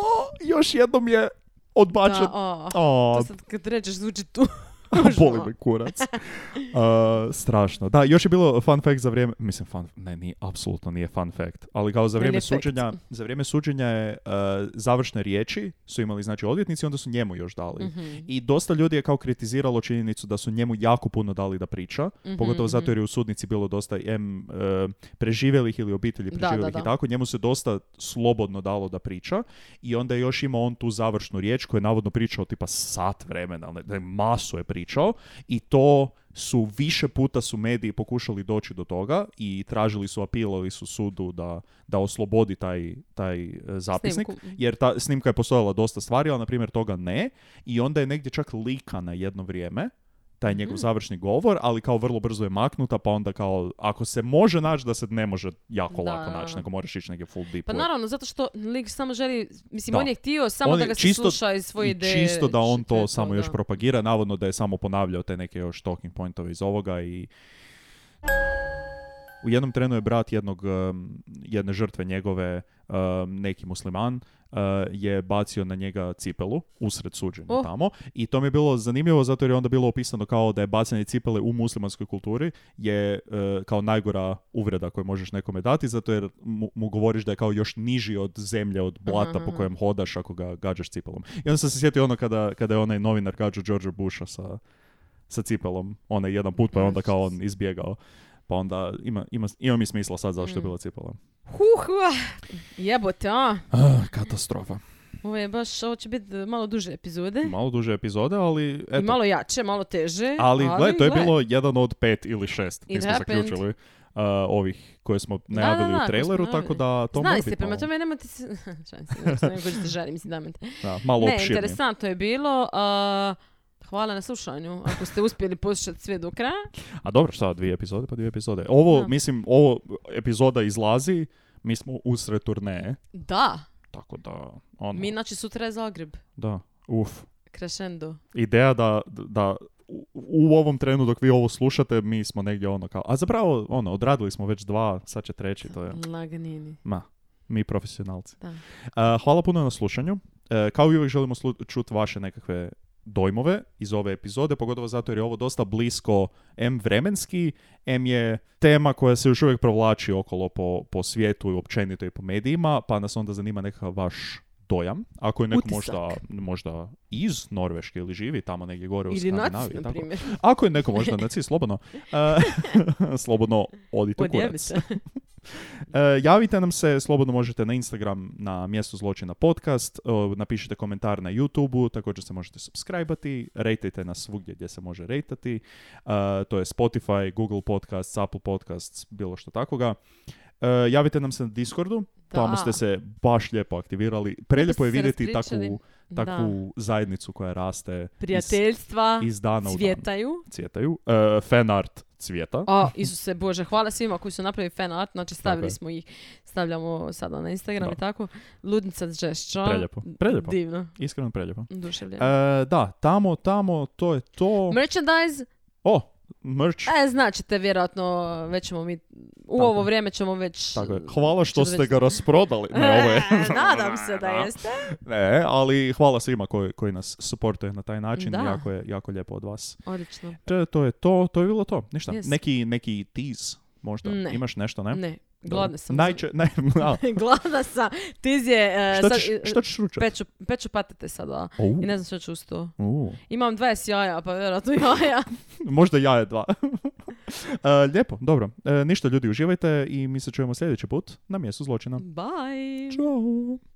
još jednom je odbačen. Da, a, O, to sad kad rećeš zvuči tu. Boli me kurac. Uh, strašno. Da, još je bilo fun fact za vrijeme, mislim fun, ne, nije, apsolutno nije fun fact, ali kao za vrijeme suđenja, za vrijeme suđenja je uh, završne riječi su imali znači odvjetnici, onda su njemu još dali. Mhm. I dosta ljudi je kao kritiziralo činjenicu da su njemu jako puno dali da priča, Mhm, pogotovo zato jer je u sudnici bilo dosta em, uh, preživjelih ili obitelji Da, preživjelih da, i da. tako, njemu se dosta slobodno dalo da priča i onda je još imao on tu završnu riječ koju je navodno pričao tipa sat vremena, ne, ne, masu je pričao i to su više puta su mediji pokušali doći do toga i tražili su, apilali su sudu da, da oslobodi taj, taj e, zapisnik. Snimku. Jer ta snimka je postojala dosta stvari, ali na primjer toga ne. I onda je negdje čak lika na jedno vrijeme taj njegov Mhm. završni govor, ali kao vrlo brzo je maknuta, pa onda kao, ako se može naći, da se ne može jako Da, lako naći, nego moraš ići negdje full deep. Pa naravno, zato što lik samo želi, mislim, Da. on je htio samo On da ga se čisto- sluša iz svoje ideje. čisto da on to sve samo još da. propagira, navodno da je samo ponavljao te neke još talking pointove iz ovoga i u jednom trenu je brat jednog, um, jedne žrtve njegove, um, neki musliman, uh, je bacio na njega cipelu usred suđenja Oh. tamo i to mi je bilo zanimljivo zato jer je onda bilo opisano kao da je bacanje cipele u muslimanskoj kulturi je uh, kao najgora uvreda koju možeš nekome dati zato jer mu, mu govoriš da je kao još niži od zemlje, od blata Aha, po aha. kojem hodaš ako ga gađaš cipelom. I onda sam se sjetio ono kada, kada je onaj novinar gađao Georgea Busha sa, sa cipelom, onaj jedan put, pa je onda kao on izbjegao. Pa onda ima, ima, ima mi smisla sad zašto je Mm. bila cipela. Huh, ah, jebote, a. Ah, katastrofa. Ovo je baš, ovo će biti malo duže epizode. Malo duže epizode, ali I eto. malo jače, malo teže. ali, gle, to je bilo jedan od pet ili šest. Mi smo happened. zaključili uh, ovih koje smo najavili da, u koje traileru, tako da to Znali mora ste, prema malo, tome nemojte se... Šalim se, ne žali, mislim da me... da, malo Ne, opširnije. interesantno je bilo. a, hvala na slušanju, ako ste uspjeli poslušati sve do kraja. A dobro, šta, dvije epizode, pa dvije epizode. Ovo, Da. mislim, ovo epizoda izlazi, mi smo usred turneje, Da, tako da, ono, mi znači sutra je Zagreb. da, uf. Crescendo. Ideja da, da u, u ovom trenu dok vi ovo slušate, mi smo negdje ono kao, a zapravo, ono, odradili smo već dva, sad će treći, to je, Laganini. ma, mi profesionalci. Da. Uh, hvala puno na slušanju. Uh, kao i uvijek želimo slu- čuti vaše nekakve dojmove iz ove epizode, pogotovo zato jer je ovo dosta blisko M vremenski, M je tema koja se još uvijek provlači okolo po, po svijetu i općenito i po medijima, pa nas onda zanima nekakav vaš dojam. Ako je neko Utisak. možda, možda iz Norveške ili živi tamo negdje gore u Ili Skandinaviji. tako. primjer. Ako je neko možda naci, slobodno. Uh, slobodno odite u Odjevi kurac. E, javite nam se, slobodno možete na Instagram na mjesto zločina podcast, o, napišite komentar na YouTubeu, također se možete subscribe-ati, rejtajte nas svugdje gdje se može rejtati, E, to je Spotify, Google Podcasts, Apple Podcasts, bilo što takoga. E, javite nam se na Discordu, tamo Da. ste se baš lijepo aktivirali. Prelijepo je vidjeti takvu, Da. takvu zajednicu koja raste iz, Prijateljstva iz dana u dan. cvjetaju. E, fan art cvjeta. O, Isuse Bože, hvala svima koji su napravili fan art, znači stavili smo ih, stavljamo sada na Instagram Da. i tako. Ludnica žešća. Preljepo, preljepo. Divno, Iskreno preljepo. oduševljeno. E, da, tamo, tamo, to je to. Merchandise, O, merch. e, značite vjerojatno, već ćemo mi, u Tako ovo je. vrijeme ćemo već... Tako je. Hvala što ste već- ga rasprodali. Ne, ovo je... Nadam se da jeste. Ne, ali hvala svima koji, koji nas supportuje na taj način. Da. Jako je, jako lijepo od vas. Odlično. To, to je to, to je bilo to. Ništa. Yes. Neki, neki tease možda. Ne. Imaš nešto, ne? Ne, gladna sam. Najče, a, gladna sam. Tiz je... e, šta sad- ćeš, šta ćeš ručat? Peću, peću patete sada. U, I ne znam što ću uz to. Imam 20 jaja, pa vjerojatno jaja. Možda jaje dva. E, lijepo, dobro. E, ništa ljudi, uživajte i mi se čujemo sljedeći put na mjestu zločina. Bye. Ćao.